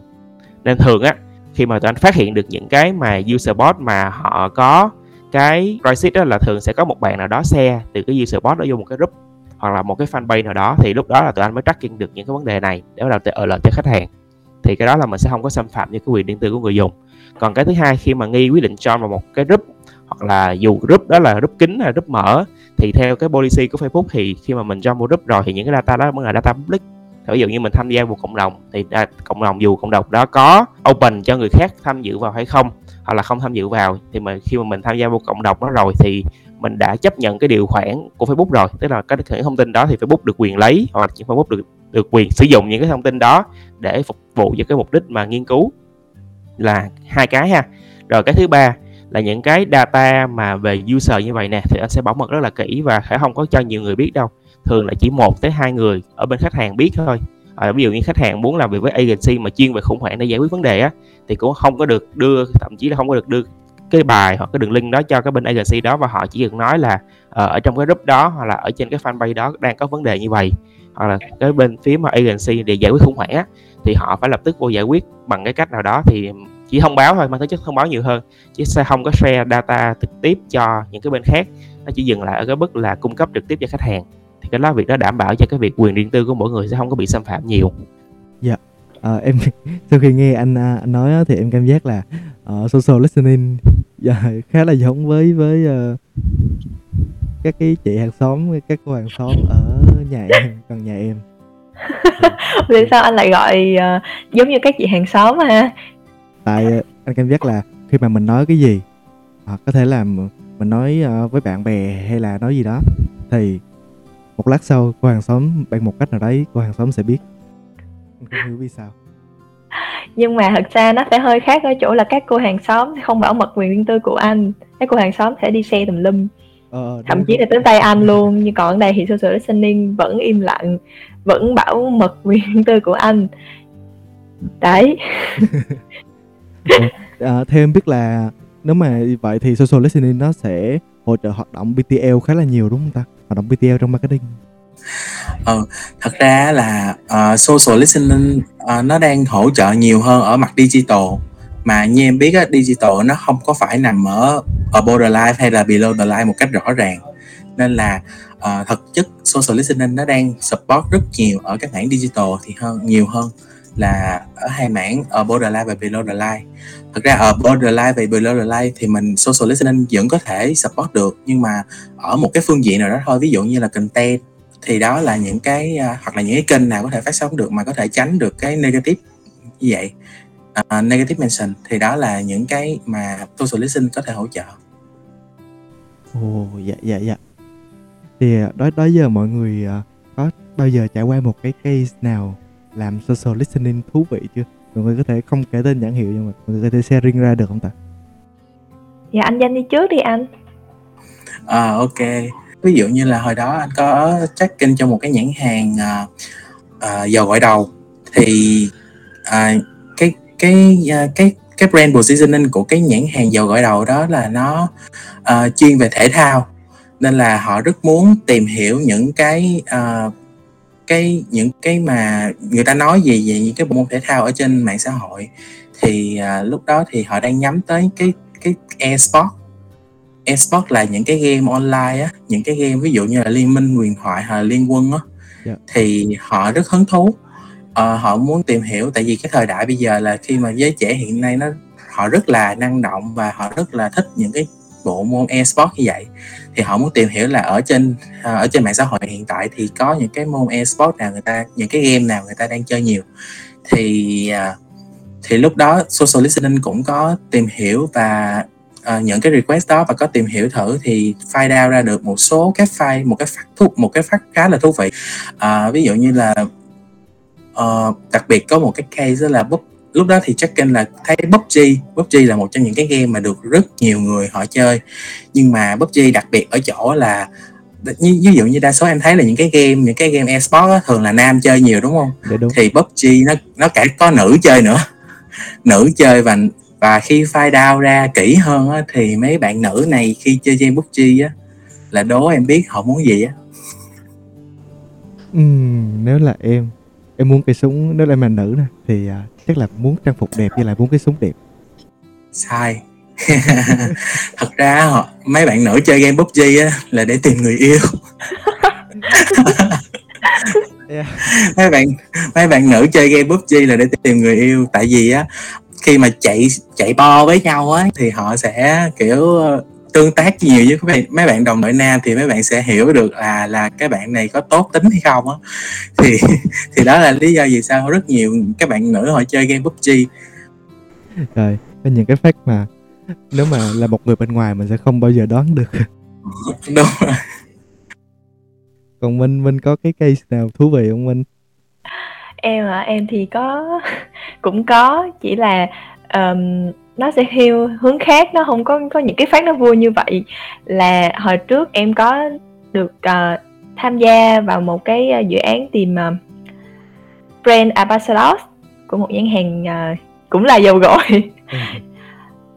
Nên thường á, khi mà tụi anh phát hiện được những cái mà user bot mà họ có cái crisis đó là thường sẽ có một bạn nào đó xe từ cái user bot đó vô một cái group, hoặc là một cái fanpage nào đó, thì lúc đó là tụi anh mới tracking được những cái vấn đề này để bắt đầu tự ở lợi cho khách hàng. Thì cái đó là mình sẽ không có xâm phạm những cái quyền riêng tư của người dùng. Còn cái thứ hai, khi mà nghi quyết định cho vào một cái group, hoặc là dù group đó là group kín hay group mở thì theo cái policy của Facebook thì khi mà mình cho một group rồi thì những cái data đó mới là data public. Ví dụ như mình tham gia một cộng đồng thì à, cộng đồng dù cộng đồng đó có open cho người khác tham dự vào hay không hoặc là không tham dự vào thì mà khi mà mình tham gia một cộng đồng đó rồi thì mình đã chấp nhận cái điều khoản của Facebook rồi. Tức là cái những thông tin đó thì Facebook được quyền lấy hoặc là Facebook được được quyền sử dụng những cái thông tin đó để phục vụ cho cái mục đích mà nghiên cứu là hai cái ha. Rồi cái thứ ba là những cái data mà về user như vậy nè thì anh sẽ bảo mật rất là kỹ và sẽ không có cho nhiều người biết đâu. Thường là chỉ một tới hai người ở bên khách hàng biết thôi. À, ví dụ như khách hàng muốn làm việc với agency mà chuyên về khủng hoảng để giải quyết vấn đề á thì cũng không có được đưa thậm chí là không có được đưa cái bài hoặc cái đường link đó cho cái bên agency đó và họ chỉ được nói là uh, ở trong cái group đó hoặc là ở trên cái fanpage đó đang có vấn đề như vậy. Hoặc là cái bên phía mà agency để giải quyết khủng hoảng á thì họ phải lập tức vô giải quyết bằng cái cách nào đó thì chỉ thông báo thôi mang tính chất thông báo nhiều hơn. Chứ sẽ không có share data trực tiếp cho những cái bên khác. Nó chỉ dừng lại ở cái mức là cung cấp trực tiếp cho khách hàng. Thì cái đó việc đó đảm bảo cho cái việc quyền riêng tư của mỗi người sẽ không có bị xâm phạm nhiều. Dạ. À, em sau khi nghe anh à, anh nói thì em cảm giác là uh, social listening dạ, khá là giống với với uh, các cái chị hàng xóm các cô hàng xóm ở nhà em gần nhà em. Vì sao anh lại gọi uh, giống như các chị hàng xóm ha tại anh cảm giác là khi mà mình nói cái gì hoặc có thể là mình nói uh, với bạn bè hay là nói gì đó thì một lát sau cô hàng xóm bằng một cách nào đấy cô hàng xóm sẽ biết. Anh không hiểu vì sao. Nhưng mà thật ra nó sẽ hơi khác ở chỗ là các cô hàng xóm không bảo mật quyền riêng tư của anh. Các cô hàng xóm sẽ đi xe tùm lum. Ờ, thậm chí là tới tay anh luôn nhưng còn ở đây thì social listening vẫn im lặng vẫn bảo mật quyền riêng tư của anh. Đấy à, thêm biết là nếu mà vậy thì social listening nó sẽ hỗ trợ hoạt động BTL khá là nhiều đúng không ta? Hoạt động BTL trong marketing. Ờ thật ra là uh, social listening uh, nó đang hỗ trợ nhiều hơn ở mặt digital. Mà như em biết á, digital nó không có phải nằm ở ở borderline hay là below the line một cách rõ ràng. Nên là uh, thực chất social listening nó đang support rất nhiều ở các mảng digital thì hơn nhiều hơn là ở hai mảng ở borderline và below the line. Thực ra ở borderline và below the line thì mình social listening vẫn có thể support được nhưng mà ở một cái phương diện nào đó thôi ví dụ như là content thì đó là những cái uh, hoặc là những cái kênh nào có thể phát sóng được mà có thể tránh được cái negative như vậy. Uh, negative mention thì đó là những cái mà social listening có thể hỗ trợ. Ồ dạ dạ dạ. Thì đó đó giờ mọi người uh, có bao giờ trải qua một cái case nào làm social listening thú vị chưa? Mọi người có thể không kể tên nhãn hiệu nhưng mà mọi người có thể sharing ra được không ta? Dạ anh danh đi trước đi anh. À ok. Ví dụ như là hồi đó anh có tracking cho một cái nhãn hàng uh, uh, dầu gội đầu. Thì uh, cái cái uh, cái cái brand positioning của cái nhãn hàng dầu gội đầu đó là nó uh, chuyên về thể thao. Nên là họ rất muốn tìm hiểu những cái uh, cái những cái mà người ta nói gì về những cái bộ môn thể thao ở trên mạng xã hội thì uh, lúc đó thì họ đang nhắm tới cái cái e-sport e-sport là những cái game online á những cái game ví dụ như là liên minh huyền thoại hay liên quân á yeah. Dạ. thì họ rất hứng thú uh, họ muốn tìm hiểu tại vì cái thời đại bây giờ là khi mà giới trẻ hiện nay nó họ rất là năng động và họ rất là thích những cái bộ môn e-sport như vậy thì họ muốn tìm hiểu là ở trên à, ở trên mạng xã hội hiện tại thì có những cái môn esports nào người ta những cái game nào người ta đang chơi nhiều. Thì à, thì lúc đó social listening cũng có tìm hiểu và uh, những cái request đó và có tìm hiểu thử thì file out ra được một số các file một cái phát thú một cái phát khá là thú vị. Uh, ví dụ như là uh, đặc biệt có một cái case đó là búp lúc đó thì chắc là thấy PUBG PUBG là một trong những cái game mà được rất nhiều người họ chơi. Nhưng mà PUBG đặc biệt ở chỗ là như ví dụ như đa số em thấy là những cái game những cái game esports á, thường là nam chơi nhiều đúng không? Dạ, đúng. thì PUBG nó nó cả có nữ chơi nữa. Nữ chơi và và khi file down ra kỹ hơn á, thì mấy bạn nữ này khi chơi game PUBG á là đố em biết họ muốn gì á. Ừm, nếu là em em muốn cây súng nếu là em là nữ nè thì à, chắc là muốn trang phục đẹp với lại muốn cái súng đẹp. Sai. Thật ra họ mấy bạn nữ chơi game PUBG á là để tìm người yêu. Yeah. mấy bạn mấy bạn nữ chơi game PUBG là để tìm người yêu tại vì á khi mà chạy chạy bo với nhau á thì họ sẽ kiểu tương tác nhiều với các bạn mấy bạn đồng đội nam thì mấy bạn sẽ hiểu được là là cái bạn này có tốt tính hay không á thì thì đó là lý do vì sao rất nhiều các bạn nữ họ chơi game PUBG Rồi, có những cái fact mà nếu mà là một người bên ngoài mình sẽ không bao giờ đoán được. đúng rồi Còn Minh Minh có cái case nào thú vị không Minh? em hả em thì có cũng có chỉ là ờm, nó sẽ theo hướng khác nó không có có những cái phát nó vui như vậy. Là hồi trước em có được ờ, tham gia vào một cái ờ, dự án tìm uh, brand ambassador của một nhãn hàng ờ, cũng là dầu gội.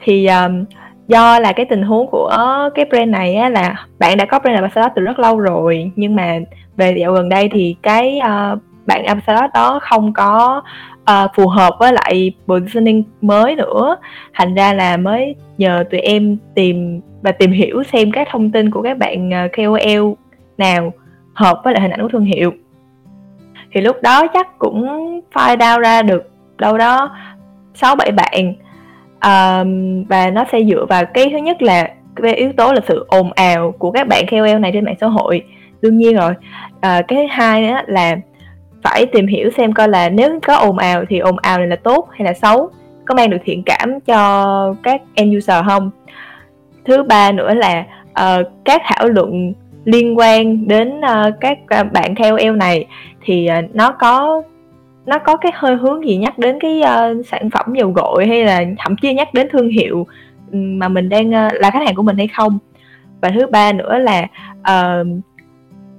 Thì um, do là cái tình huống của cái brand này á, là bạn đã có brand ambassador từ rất lâu rồi nhưng mà về dạo gần đây thì cái uh, bạn ambassador đó không có uh, phù hợp với lại positioning mới nữa. Thành ra là mới nhờ tụi em tìm và tìm hiểu xem các thông tin của các bạn ờ, KOL nào hợp với lại hình ảnh của thương hiệu. Thì lúc đó chắc cũng find out ra được đâu đó sáu bảy bạn. Um, và nó sẽ dựa vào cái thứ nhất là về yếu tố là sự ồn ào của các bạn KOL này trên mạng xã hội. Đương nhiên rồi à, cái thứ hai nữa là phải tìm hiểu xem coi là nếu có ồn ào thì ồn ào này là tốt hay là xấu. Có mang được thiện cảm cho các end user không? Thứ ba nữa là uh, các thảo luận liên quan đến uh, các uh, bạn KOL này thì uh, nó có nó có cái hơi hướng gì nhắc đến cái uh, sản phẩm dầu gội hay là thậm chí nhắc đến thương hiệu mà mình đang uh, là khách hàng của mình hay không? Và thứ ba nữa là uh,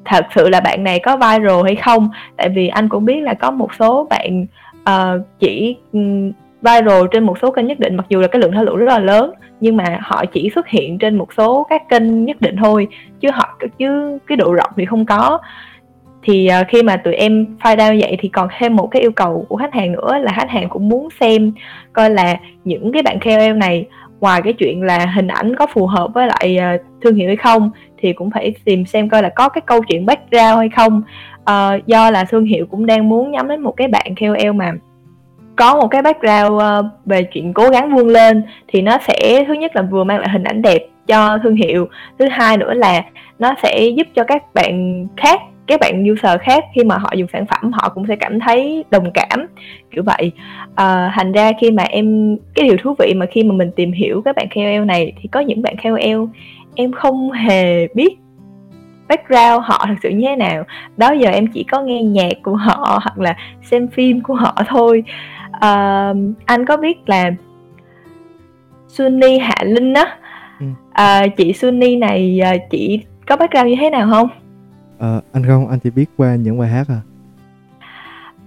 thật sự là bạn này có viral hay không? Tại vì anh cũng biết là có một số bạn uh, chỉ um, viral trên một số kênh nhất định mặc dù là cái lượng theo luận rất là lớn nhưng mà họ chỉ xuất hiện trên một số các kênh nhất định thôi chứ họ chứ cái độ rộng thì không có. Thì uh, khi mà tụi em file down vậy thì còn thêm một cái yêu cầu của khách hàng nữa là khách hàng cũng muốn xem coi là những cái bạn KOL này ngoài cái chuyện là hình ảnh có phù hợp với lại uh, thương hiệu hay không thì cũng phải tìm xem coi là có cái câu chuyện background hay không. Uh, do là thương hiệu cũng đang muốn nhắm đến một cái bạn KOL mà có một cái background uh, về chuyện cố gắng vươn lên thì nó sẽ thứ nhất là vừa mang lại hình ảnh đẹp cho thương hiệu thứ hai nữa là nó sẽ giúp cho các bạn khác các bạn user khác khi mà họ dùng sản phẩm họ cũng sẽ cảm thấy đồng cảm kiểu vậy. À, thành ra khi mà em cái điều thú vị mà khi mà mình tìm hiểu các bạn KOL này thì có những bạn KOL em không hề biết background họ thật sự như thế nào. Đó giờ em chỉ có nghe nhạc của họ hoặc là xem phim của họ thôi. À, anh có biết là Sunny Hạ Linh á? À, chị Sunny này chị có background như thế nào không Ờ, anh không, anh chỉ biết qua những bài hát à.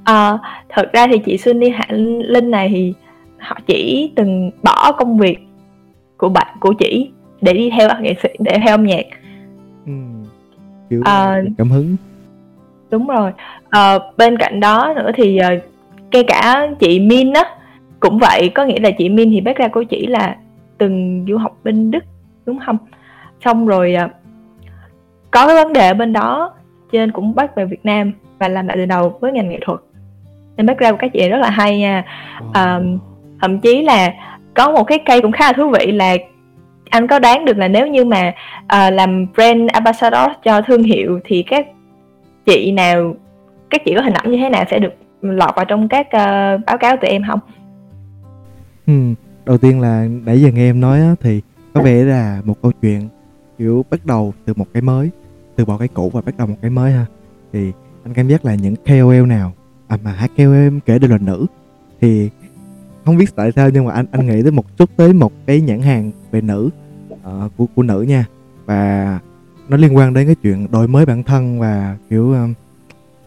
Ờ, thật ra thì chị Sunny Hạ Linh này thì họ chỉ từng bỏ công việc của bạn của chị để đi theo nghệ sĩ để theo âm nhạc. Ừ. Kiểu à, cảm hứng. Đúng rồi. À, bên cạnh đó nữa thì uh, ngay cả chị Min á cũng vậy, có nghĩa là chị Min thì background của chị là từng du học bên Đức đúng không? Xong rồi uh, có cái vấn đề ở bên đó cho nên cũng bắt về Việt Nam và làm lại từ đầu với ngành nghệ thuật. Nên background của các chị rất là hay nha. À, thậm chí là có một cái cây cũng khá là thú vị là anh có đoán được là nếu như mà uh, làm brand ambassador cho thương hiệu thì các chị nào các chị có hình ảnh như thế nào sẽ được lọt vào trong các uh, báo cáo tụi em không? Ừ, đầu tiên là nãy giờ nghe em nói á, thì có vẻ là một câu chuyện kiểu bắt đầu từ một cái mới từ bỏ cái cũ và bắt đầu một cái mới ha. Thì anh cảm giác là những KOL nào à mà hai KOL em kể đều là nữ thì không biết tại sao nhưng mà anh anh nghĩ tới một chút tới một cái nhãn hàng về nữ uh, của của nữ nha. Và nó liên quan đến cái chuyện đổi mới bản thân và kiểu um,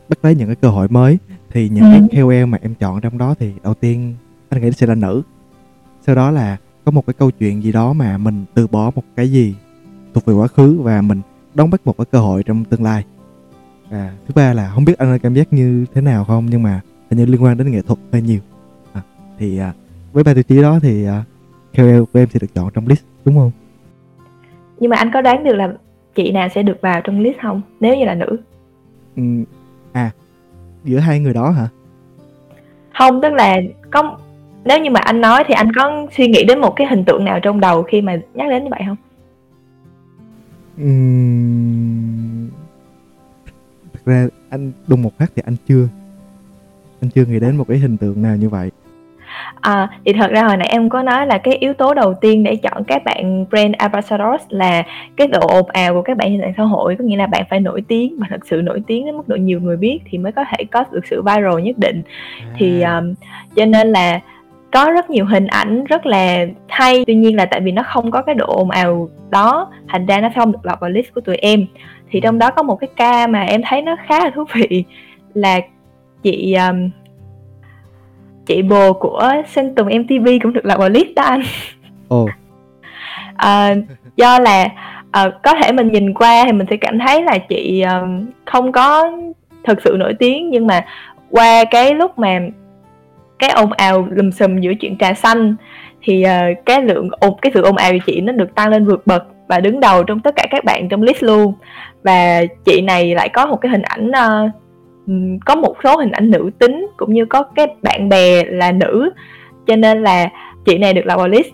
bắt lấy những cái cơ hội mới. Thì những ừ. cái KOL mà em chọn trong đó thì đầu tiên anh nghĩ sẽ là nữ. Sau đó là có một cái câu chuyện gì đó mà mình từ bỏ một cái gì thuộc về quá khứ và mình đón bắt một cái cơ hội trong tương lai. Và thứ ba là không biết anh có cảm giác như thế nào không nhưng mà hình như liên quan đến nghệ thuật hơi nhiều. À, thì à, với ba tiêu chí đó thì à, KOL của em sẽ được chọn trong list đúng không? Nhưng mà anh có đoán được là chị nào sẽ được vào trong list không nếu như là nữ? Ừ, à giữa hai người đó hả? Không tức là có nếu như mà anh nói thì anh có suy nghĩ đến một cái hình tượng nào trong đầu khi mà nhắc đến như vậy không Ừm... thực ra anh đùng một phát thì anh chưa anh chưa nghĩ đến một cái hình tượng nào như vậy. À, thì thật ra hồi nãy em có nói là cái yếu tố đầu tiên để chọn các bạn brand ambassadors là cái độ ồn ào của các bạn trên mạng xã hội. Có nghĩa là bạn phải nổi tiếng và thật sự nổi tiếng đến mức độ nhiều người biết thì mới có thể có được sự viral nhất định. Thì um, cho nên là có rất nhiều hình ảnh rất là hay. Tuy nhiên là tại vì nó không có cái độ ồn ào đó thành ra nó không được lọt vào list của tụi em. Thì trong đó có một cái ca mà em thấy nó khá là thú vị là chị um, chị bồ của Sơn Tùng MTV cũng được lọt vào list đó anh. Ồ. À, do là à, có thể mình nhìn qua thì mình sẽ cảm thấy là chị um, không có thực sự nổi tiếng nhưng mà qua cái lúc mà cái ồn ào lùm xùm giữa chuyện trà xanh thì uh, cái lượng ồn cái sự ồn ào của chị nó được tăng lên vượt bậc và đứng đầu trong tất cả các bạn trong list luôn. Và chị này lại có một cái hình ảnh uh, có một số hình ảnh nữ tính cũng như có cái bạn bè là nữ cho nên là chị này được lọt vào list.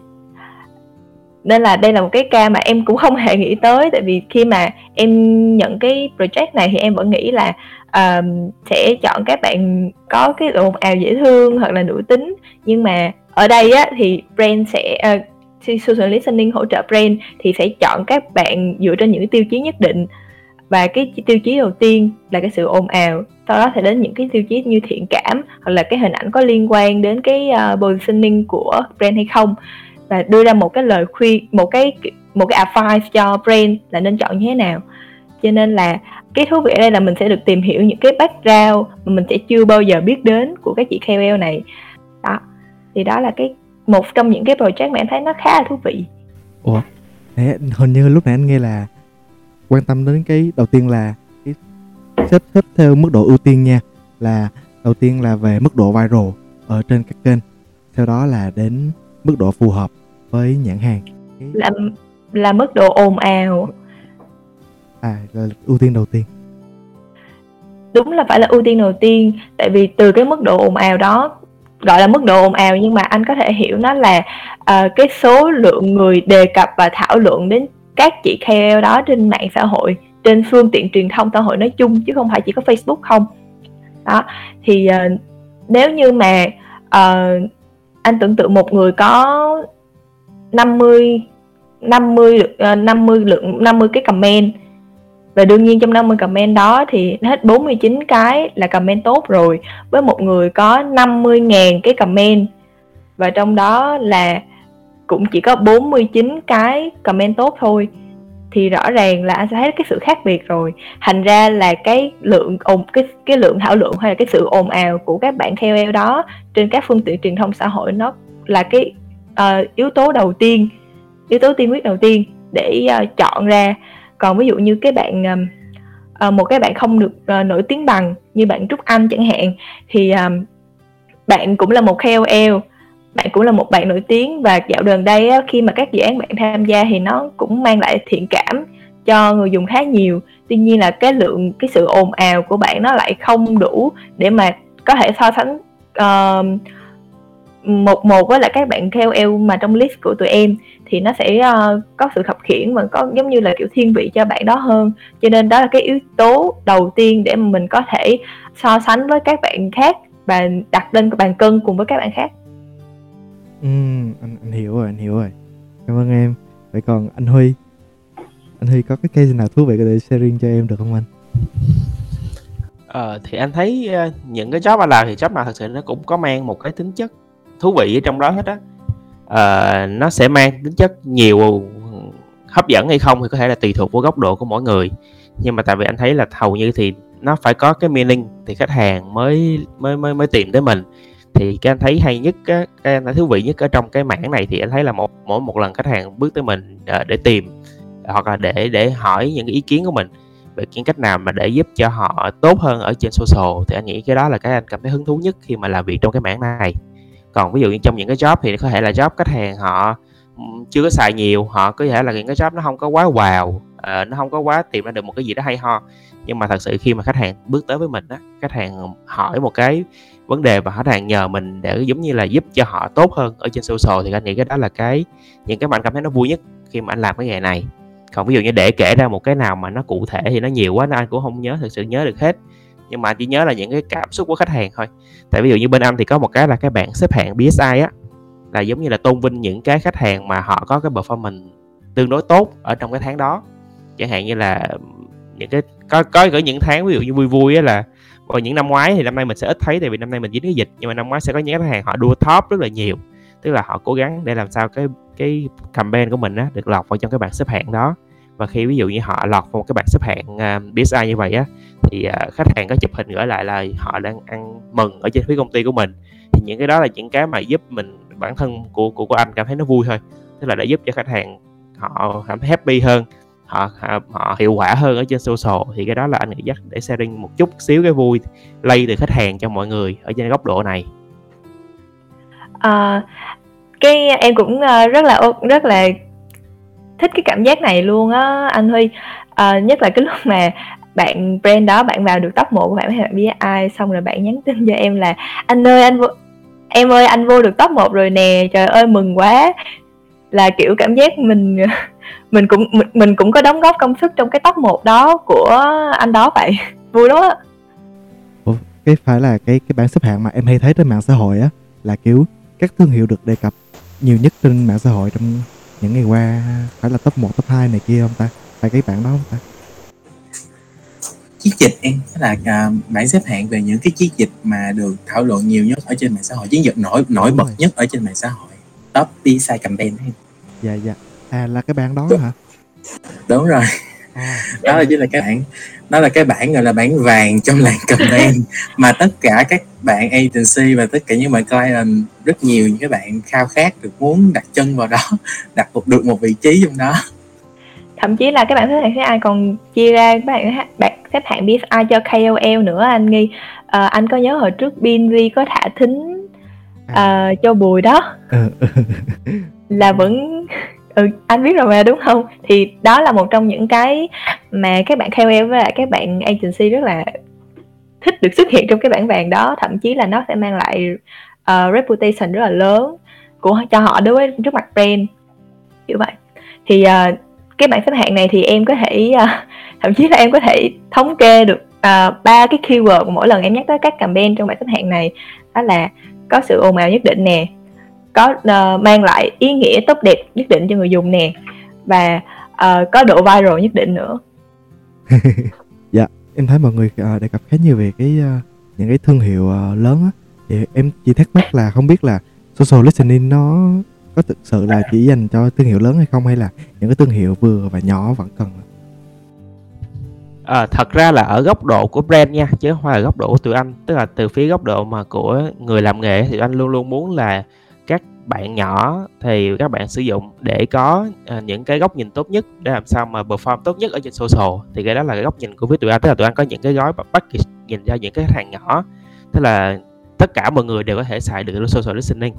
Nên là đây là một cái ca mà em cũng không hề nghĩ tới tại vì khi mà em nhận cái project này thì em vẫn nghĩ là um, sẽ chọn các bạn có cái độ ào dễ thương hoặc là nữ tính. Nhưng mà ở đây á thì brand sẽ uh, social listening hỗ trợ brand thì sẽ chọn các bạn dựa trên những tiêu chí nhất định. Và cái tiêu chí đầu tiên là cái sự ồn ào sau đó sẽ đến những cái tiêu chí như thiện cảm hoặc là cái hình ảnh có liên quan đến cái uh, positioning của brand hay không. Và đưa ra một cái lời khuyên một cái một cái advice cho brand là nên chọn như thế nào. Cho nên là cái thú vị ở đây là mình sẽ được tìm hiểu những cái background mà mình sẽ chưa bao giờ biết đến của các chị KOL này. Đó. Thì đó là cái một trong những cái project mà em thấy nó khá là thú vị. Ủa? Thế hình như lúc nãy anh nghe là quan tâm đến cái đầu tiên là cái xếp xếp theo mức độ ưu tiên nha là đầu tiên là về mức độ viral ở trên các kênh sau đó là đến mức độ phù hợp với nhãn hàng. Là là mức độ ồn ào à là ưu tiên đầu tiên. Đúng là phải là ưu tiên đầu tiên tại vì từ cái mức độ ồn ào đó gọi là mức độ ồn ào nhưng mà anh có thể hiểu nó là uh, cái số lượng người đề cập và thảo luận đến các chị KOL đó trên mạng xã hội trên phương tiện truyền thông xã hội nói chung chứ không phải chỉ có Facebook không. Đó thì uh, nếu như mà uh, anh tưởng tượng một người có 50 50 uh, 50 lượng 50 cái comment và đương nhiên trong 50 comment đó thì hết 49 cái là comment tốt rồi. Với một người có 50.000 cái comment. Và trong đó là cũng chỉ có 49 cái comment tốt thôi. Thì rõ ràng là anh sẽ thấy cái sự khác biệt rồi. Thành ra là cái lượng ồn cái cái lượng thảo luận hay là cái sự ồn ào của các bạn KOL đó trên các phương tiện truyền thông xã hội nó là cái uh, yếu tố đầu tiên yếu tố tiên quyết đầu tiên để uh, chọn ra còn ví dụ như cái bạn um, uh, một cái bạn không được uh, nổi tiếng bằng như bạn Trúc Anh chẳng hạn thì um, bạn cũng là một KOL bạn cũng là một bạn nổi tiếng và dạo gần đây á, khi mà các dự án bạn tham gia thì nó cũng mang lại thiện cảm cho người dùng khá nhiều. Tuy nhiên là cái lượng cái sự ồn ào của bạn nó lại không đủ để mà có thể so sánh uh, một một với lại các bạn KOL mà trong list của tụi em thì nó sẽ uh, có sự khập khiển và có giống như là kiểu thiên vị cho bạn đó hơn. Cho nên đó là cái yếu tố đầu tiên để mà mình có thể so sánh với các bạn khác và đặt lên bàn cân cùng với các bạn khác. Ừ, anh, anh hiểu rồi anh hiểu rồi. Cảm ơn em. Vậy còn anh Huy? Anh Huy có cái case nào thú vị có thể sharing cho em được không anh? Ờ, thì anh thấy uh, những cái job anh làm thì job nào thật sự nó cũng có mang một cái tính chất thú vị ở trong đó hết á. À, nó sẽ mang tính chất nhiều hấp dẫn hay không thì có thể là tùy thuộc vào góc độ của mỗi người. Nhưng mà tại vì anh thấy là hầu như thì nó phải có cái meaning thì khách hàng mới mới mới mới tìm tới mình. Thì cái anh thấy hay nhất cái anh thấy thú vị nhất ở trong cái mảng này thì anh thấy là một mỗi một lần khách hàng bước tới mình để, để tìm hoặc là để để hỏi những cái ý kiến của mình về những cách nào mà để giúp cho họ tốt hơn ở trên social thì anh nghĩ cái đó là cái anh cảm thấy hứng thú nhất khi mà làm việc trong cái mảng này còn ví dụ như trong những cái job thì có thể là job khách hàng họ ừ, chưa có xài nhiều, họ có thể là những cái job nó không có quá wow ờ, nó không có quá tìm ra được một cái gì đó hay ho. Nhưng mà thật sự khi mà khách hàng bước tới với mình á, khách hàng hỏi một cái vấn đề và khách hàng nhờ mình để giống như là giúp cho họ tốt hơn ở trên social thì anh nghĩ cái đó là cái, những cái mà anh cảm thấy nó vui nhất khi mà anh làm cái nghề này. Còn ví dụ như để kể ra một cái nào mà nó cụ thể thì nó nhiều quá nên anh cũng không nhớ, thực sự nhớ được hết. Nhưng mà anh chỉ nhớ là những cái cảm xúc của khách hàng thôi tại ví dụ như bên anh thì có một cái là cái bảng xếp hạng BSI á, là giống như là tôn vinh những cái khách hàng mà họ có cái performance tương đối tốt ở trong cái tháng đó. Chẳng hạn như là những cái, có có có những tháng ví dụ như vui vui á là, vào những năm ngoái thì năm nay mình sẽ ít thấy tại vì năm nay mình dính cái dịch, nhưng mà năm ngoái sẽ có những khách hàng họ đua top rất là nhiều. Tức là họ cố gắng để làm sao cái cái campaign của mình á được lọt vào trong cái bảng xếp hạng đó và khi ví dụ như họ lọt vào một cái bảng xếp hạng à, uh, BSI như vậy á thì uh, khách hàng có chụp hình gửi lại là họ đang ăn mừng ở trên phía công ty của mình. Thì những cái đó là những cái mà giúp mình bản thân của của, của anh cảm thấy nó vui thôi. Tức là để giúp cho khách hàng họ cảm thấy happy hơn họ, họ họ hiệu quả hơn ở trên social. Thì cái đó là anh nghĩ dắt để sharing một chút xíu cái vui lây từ khách hàng cho mọi người ở trên góc độ này. À, cái em cũng uh, rất là rất là thích cái cảm giác này luôn á anh Huy. À, nhất là cái lúc mà bạn brand đó bạn vào được top 1 của bạn hay bạn biết ai xong rồi bạn nhắn tin cho em là anh ơi anh vô em ơi anh vô được top 1 rồi nè trời ơi mừng quá. Là kiểu cảm giác mình mình cũng mình, mình cũng có đóng góp công sức trong cái top 1 đó của anh đó vậy. Vui lắm á. Cái phải là cái cái bảng xếp hạng mà em hay thấy trên mạng xã hội á là kiểu các thương hiệu được đề cập nhiều nhất trên mạng xã hội trong những ngày qua phải là top 1, top 2 này kia không ta? Phải cái bảng đó không ta? Chiết dịch em là uh, bảng xếp hạng về những cái chiết dịch mà được thảo luận nhiều nhất ở trên mạng xã hội, chiến dịch nổi nổi bật nhất ở trên mạng xã hội. Top PSI campaign em. Dạ dạ. À là cái bảng đó hả? Đúng rồi. Đó là chính là cái bảng đó là cái bản gọi là bản vàng trong làng campaign mà tất cả các bạn agency và tất cả những bạn client rất nhiều những cái bạn khao khát được muốn đặt chân vào đó đặt một được một vị trí trong đó. Thậm chí là các bạn xếp hạng ai còn chia ra các bạn bạn xếp hạng BSI cho KOL nữa. Anh nghi à, anh có nhớ hồi trước BNV có thả thính à, cho bùi đó. Ừ. là vẫn ừ anh biết rồi mà đúng không? Thì đó là một trong những cái mà các bạn KOL với lại các bạn agency rất là thích được xuất hiện trong cái bản vàng đó. Thậm chí là nó sẽ mang lại uh, reputation rất là lớn của cho họ đối với trước mặt brand. Như vậy. Thì uh, cái bảng xếp hạng này thì em có thể uh, thậm chí là em có thể thống kê được ba uh, cái keyword mỗi lần em nhắc tới các campaign trong bảng xếp hạng này đó là có sự ồn ào nhất định nè có uh, mang lại ý nghĩa tốt đẹp nhất định cho người dùng nè. Và uh, có độ viral nhất định nữa. Dạ em thấy mọi người uh, đề cập khá nhiều về cái uh, những cái thương hiệu uh, lớn á. Thì em chỉ thắc mắc là không biết là social listening nó có thực sự là chỉ dành cho thương hiệu lớn hay không hay là những cái thương hiệu vừa và nhỏ vẫn cần? À, thật ra là ở góc độ của brand nha chứ không phải là góc độ của tụi anh. Tức là từ phía góc độ mà của người làm nghề thì anh luôn luôn muốn là bạn nhỏ thì các bạn sử dụng để có uh, những cái góc nhìn tốt nhất để làm sao mà perform tốt nhất ở trên social. Thì cái đó là cái góc nhìn của phía tụi anh tức là tụi anh có những cái gói package dành cho những cái khách hàng nhỏ. Tức là tất cả mọi người đều có thể xài được social listening.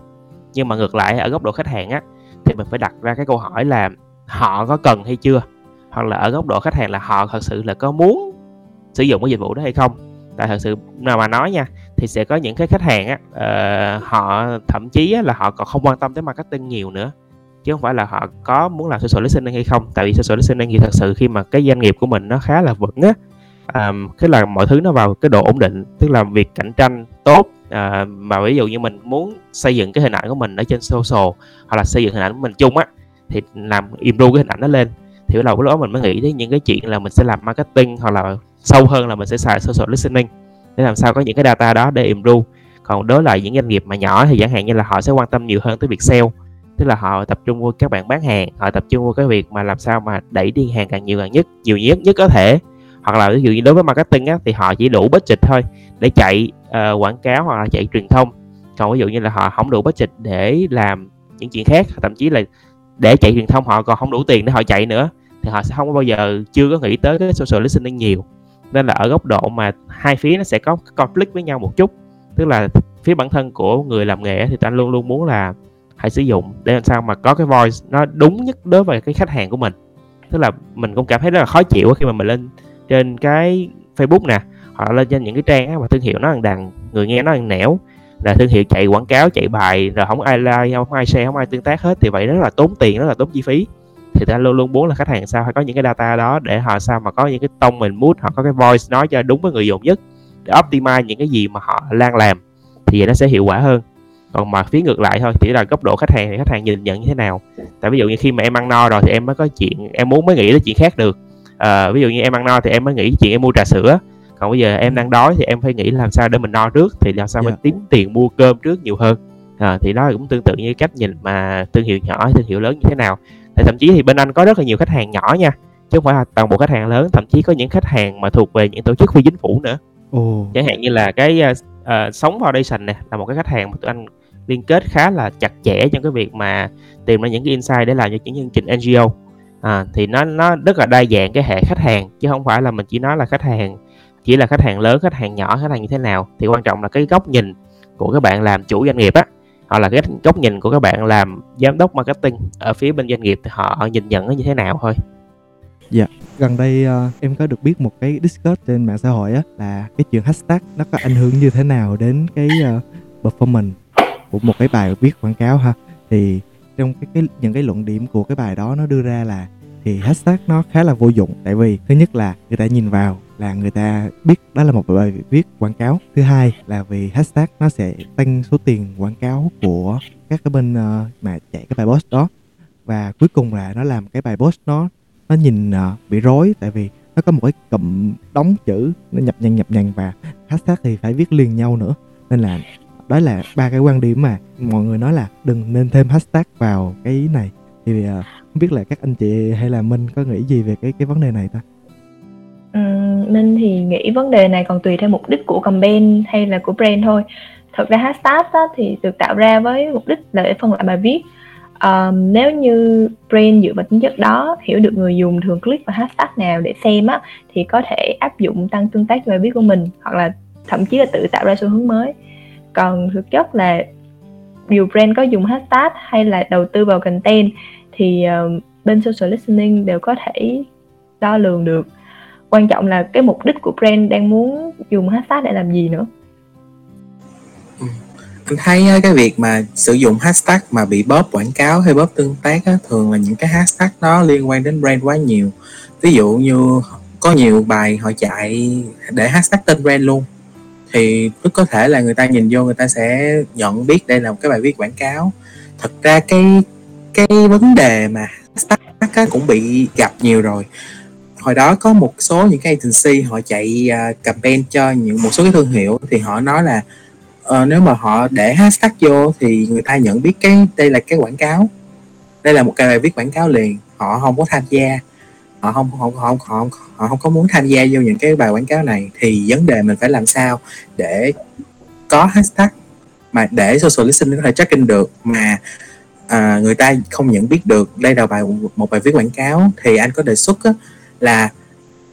Nhưng mà ngược lại ở góc độ khách hàng á thì mình phải đặt ra cái câu hỏi là họ có cần hay chưa? Hoặc là ở góc độ khách hàng là họ thật sự là có muốn sử dụng cái dịch vụ đó hay không? Tại thật sự nào mà nói nha thì sẽ có những cái khách hàng á uh, họ thậm chí á, là họ còn không quan tâm tới marketing nhiều nữa. Chứ không phải là họ có muốn làm social listening hay không. Tại vì social listening thì thật sự khi mà cái doanh nghiệp của mình nó khá là vững á um, cái là mọi thứ nó vào cái độ ổn định tức là việc cạnh tranh tốt à, mà ví dụ như mình muốn xây dựng cái hình ảnh của mình ở trên social hoặc là xây dựng hình ảnh của mình chung á thì làm improve cái hình ảnh nó lên. Thì bắt đầu lúc đó mình mới nghĩ đến những cái chuyện là mình sẽ làm marketing hoặc là sâu hơn là mình sẽ xài social listening để làm sao có những cái data đó để improve. Còn đối lại những doanh nghiệp mà nhỏ thì chẳng hạn như là họ sẽ quan tâm nhiều hơn tới việc sale. Tức là họ tập trung vô các bạn bán hàng họ tập trung vô cái việc mà làm sao mà đẩy đi hàng càng nhiều càng nhất nhiều nhất nhất có thể. Hoặc là ví dụ như đối với marketing á, thì họ chỉ đủ budget thôi để chạy uh, quảng cáo hoặc là chạy truyền thông. Còn ví dụ như là họ không đủ budget để làm những chuyện khác thậm chí là để chạy truyền thông họ còn không đủ tiền để họ chạy nữa thì thì họ sẽ không bao giờ chưa có nghĩ tới cái social listening nhiều nên là ở góc độ mà hai phía nó sẽ có conflict với nhau một chút. Tức là phía bản thân của người làm nghề thì anh luôn luôn muốn là hãy sử dụng để làm sao mà có cái voice nó đúng nhất đối với cái khách hàng của mình. Tức là mình cũng cảm thấy rất là khó chịu khi mà mình lên trên cái Facebook nè họ lên trên những cái trang mà thương hiệu nó đằng, người nghe nó đằng nẻo, là thương hiệu chạy quảng cáo, chạy bài, rồi không ai like, không ai share, không ai tương tác hết, thì vậy rất là tốn tiền, rất là tốn chi phí thì ta luôn luôn muốn là khách hàng sao phải có những cái data đó để họ sao mà có những cái tông mình mood họ có cái voice nói cho đúng với người dùng nhất để optimize những cái gì mà họ đang làm thì nó sẽ hiệu quả hơn. Còn mà phía ngược lại thôi chỉ là góc độ khách hàng thì khách hàng nhìn nhận như thế nào. Tại ví dụ như khi mà em ăn no rồi thì em mới có chuyện em muốn mới nghĩ đến chuyện khác được. À, ví dụ như em ăn no thì em mới nghĩ chuyện em mua trà sữa. Còn bây giờ em đang đói thì em phải nghĩ làm sao để mình no trước thì làm sao yeah. mình tính tiền mua cơm trước nhiều hơn. À, thì đó cũng tương tự như cách nhìn mà thương hiệu nhỏ thương hiệu lớn như thế nào thì thậm chí thì bên anh có rất là nhiều khách hàng nhỏ nha. Chứ không phải là toàn bộ khách hàng lớn thậm chí có những khách hàng mà thuộc về những tổ chức phi chính phủ nữa. Oh. chẳng hạn như là cái uh, sống foundation này là một cái khách hàng mà tụi anh liên kết khá là chặt chẽ trong cái việc mà tìm ra những cái insight để làm cho những chương trình NGO à, thì nó nó rất là đa dạng cái hệ khách hàng chứ không phải là mình chỉ nói là khách hàng chỉ là khách hàng lớn khách hàng nhỏ khách hàng như thế nào. Thì quan trọng là cái góc nhìn của các bạn làm chủ doanh nghiệp á hoặc là cái góc nhìn của các bạn làm giám đốc marketing ở phía bên doanh nghiệp thì họ nhìn nhận nó như thế nào thôi. Dạ, gần đây uh, em có được biết một cái Discord trên mạng xã hội á là cái chuyện hashtag nó có ảnh hưởng như thế nào đến cái uh, performance của một cái bài viết quảng cáo ha. Thì trong cái, cái những cái luận điểm của cái bài đó nó đưa ra là thì hashtag nó khá là vô dụng. Tại vì thứ nhất là người ta nhìn vào là người ta biết đó là một bài viết quảng cáo. Thứ hai là vì hashtag nó sẽ tăng số tiền quảng cáo của các cái bên uh, mà chạy cái bài post đó. Và cuối cùng là nó làm cái bài post nó nó nhìn uh, bị rối tại vì nó có một cái cụm đóng chữ nó nhập nhằn nhập nhằn và hashtag thì phải viết liền nhau nữa. Nên là đó là ba cái quan điểm mà mọi người nói là đừng nên thêm hashtag vào cái này. Thì uh, không biết là các anh chị hay là minh có nghĩ gì về cái cái vấn đề này ta? Ừm, Minh thì nghĩ vấn đề này còn tùy theo mục đích của campaign hay là của brand thôi. Thật ra hashtag á, thì được tạo ra với mục đích là để phân loại bài viết. Um, nếu như brand dựa vào tính chất đó, hiểu được người dùng thường click vào hashtag nào để xem á, thì có thể áp dụng tăng tương tác cho bài viết của mình hoặc là thậm chí là tự tạo ra xu hướng mới. Còn thực chất là dù brand có dùng hashtag hay là đầu tư vào content thì uh, bên social listening đều có thể đo lường được quan trọng là cái mục đích của brand đang muốn dùng hashtag để làm gì nữa. Ừ. Anh thấy ờ, cái việc mà sử dụng hashtag mà bị bóp quảng cáo hay bóp tương tác á, thường là những cái hashtag nó liên quan đến brand quá nhiều. Ví dụ như có nhiều bài họ chạy để hashtag tên brand luôn. Thì rất có thể là người ta nhìn vô người ta sẽ nhận biết đây là một cái bài viết quảng cáo. Thật ra cái cái vấn đề mà hashtag cũng bị gặp nhiều rồi hồi đó có một số những cái agency họ chạy uh, campaign cho những một số cái thương hiệu thì họ nói là uh, nếu mà họ để hashtag vô thì người ta nhận biết cái đây là cái quảng cáo. Đây là một cái bài viết quảng cáo liền. Họ không có tham gia. Họ không không không họ, họ không có muốn tham gia vô những cái bài quảng cáo này. Thì vấn đề mình phải làm sao để có hashtag mà để social listening có thể tracking được mà à, người ta không nhận biết được đây là bài một bài viết quảng cáo thì anh có đề xuất á, là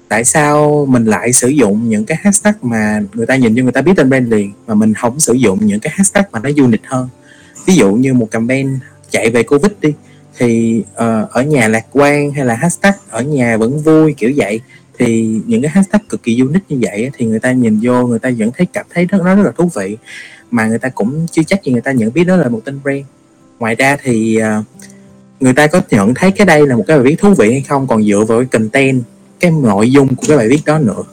tại sao mình lại sử dụng những cái hashtag mà người ta nhìn cho người ta biết tên brand liền mà mình không sử dụng những cái hashtag mà nó unique hơn? Ví dụ như một campaign chạy về covid đi thì uh, ở nhà lạc quan hay là hashtag ở nhà vẫn vui kiểu vậy thì những cái hashtag cực kỳ unique như vậy thì người ta nhìn vô người ta vẫn thấy cảm thấy rất nó rất là thú vị mà người ta cũng chưa chắc gì người ta nhận biết đó là một tên brand. Ngoài ra thì uh, người ta có nhận thấy cái đây là một cái bài viết thú vị hay không? Còn dựa vào cái content cái nội dung của cái bài viết đó nữa.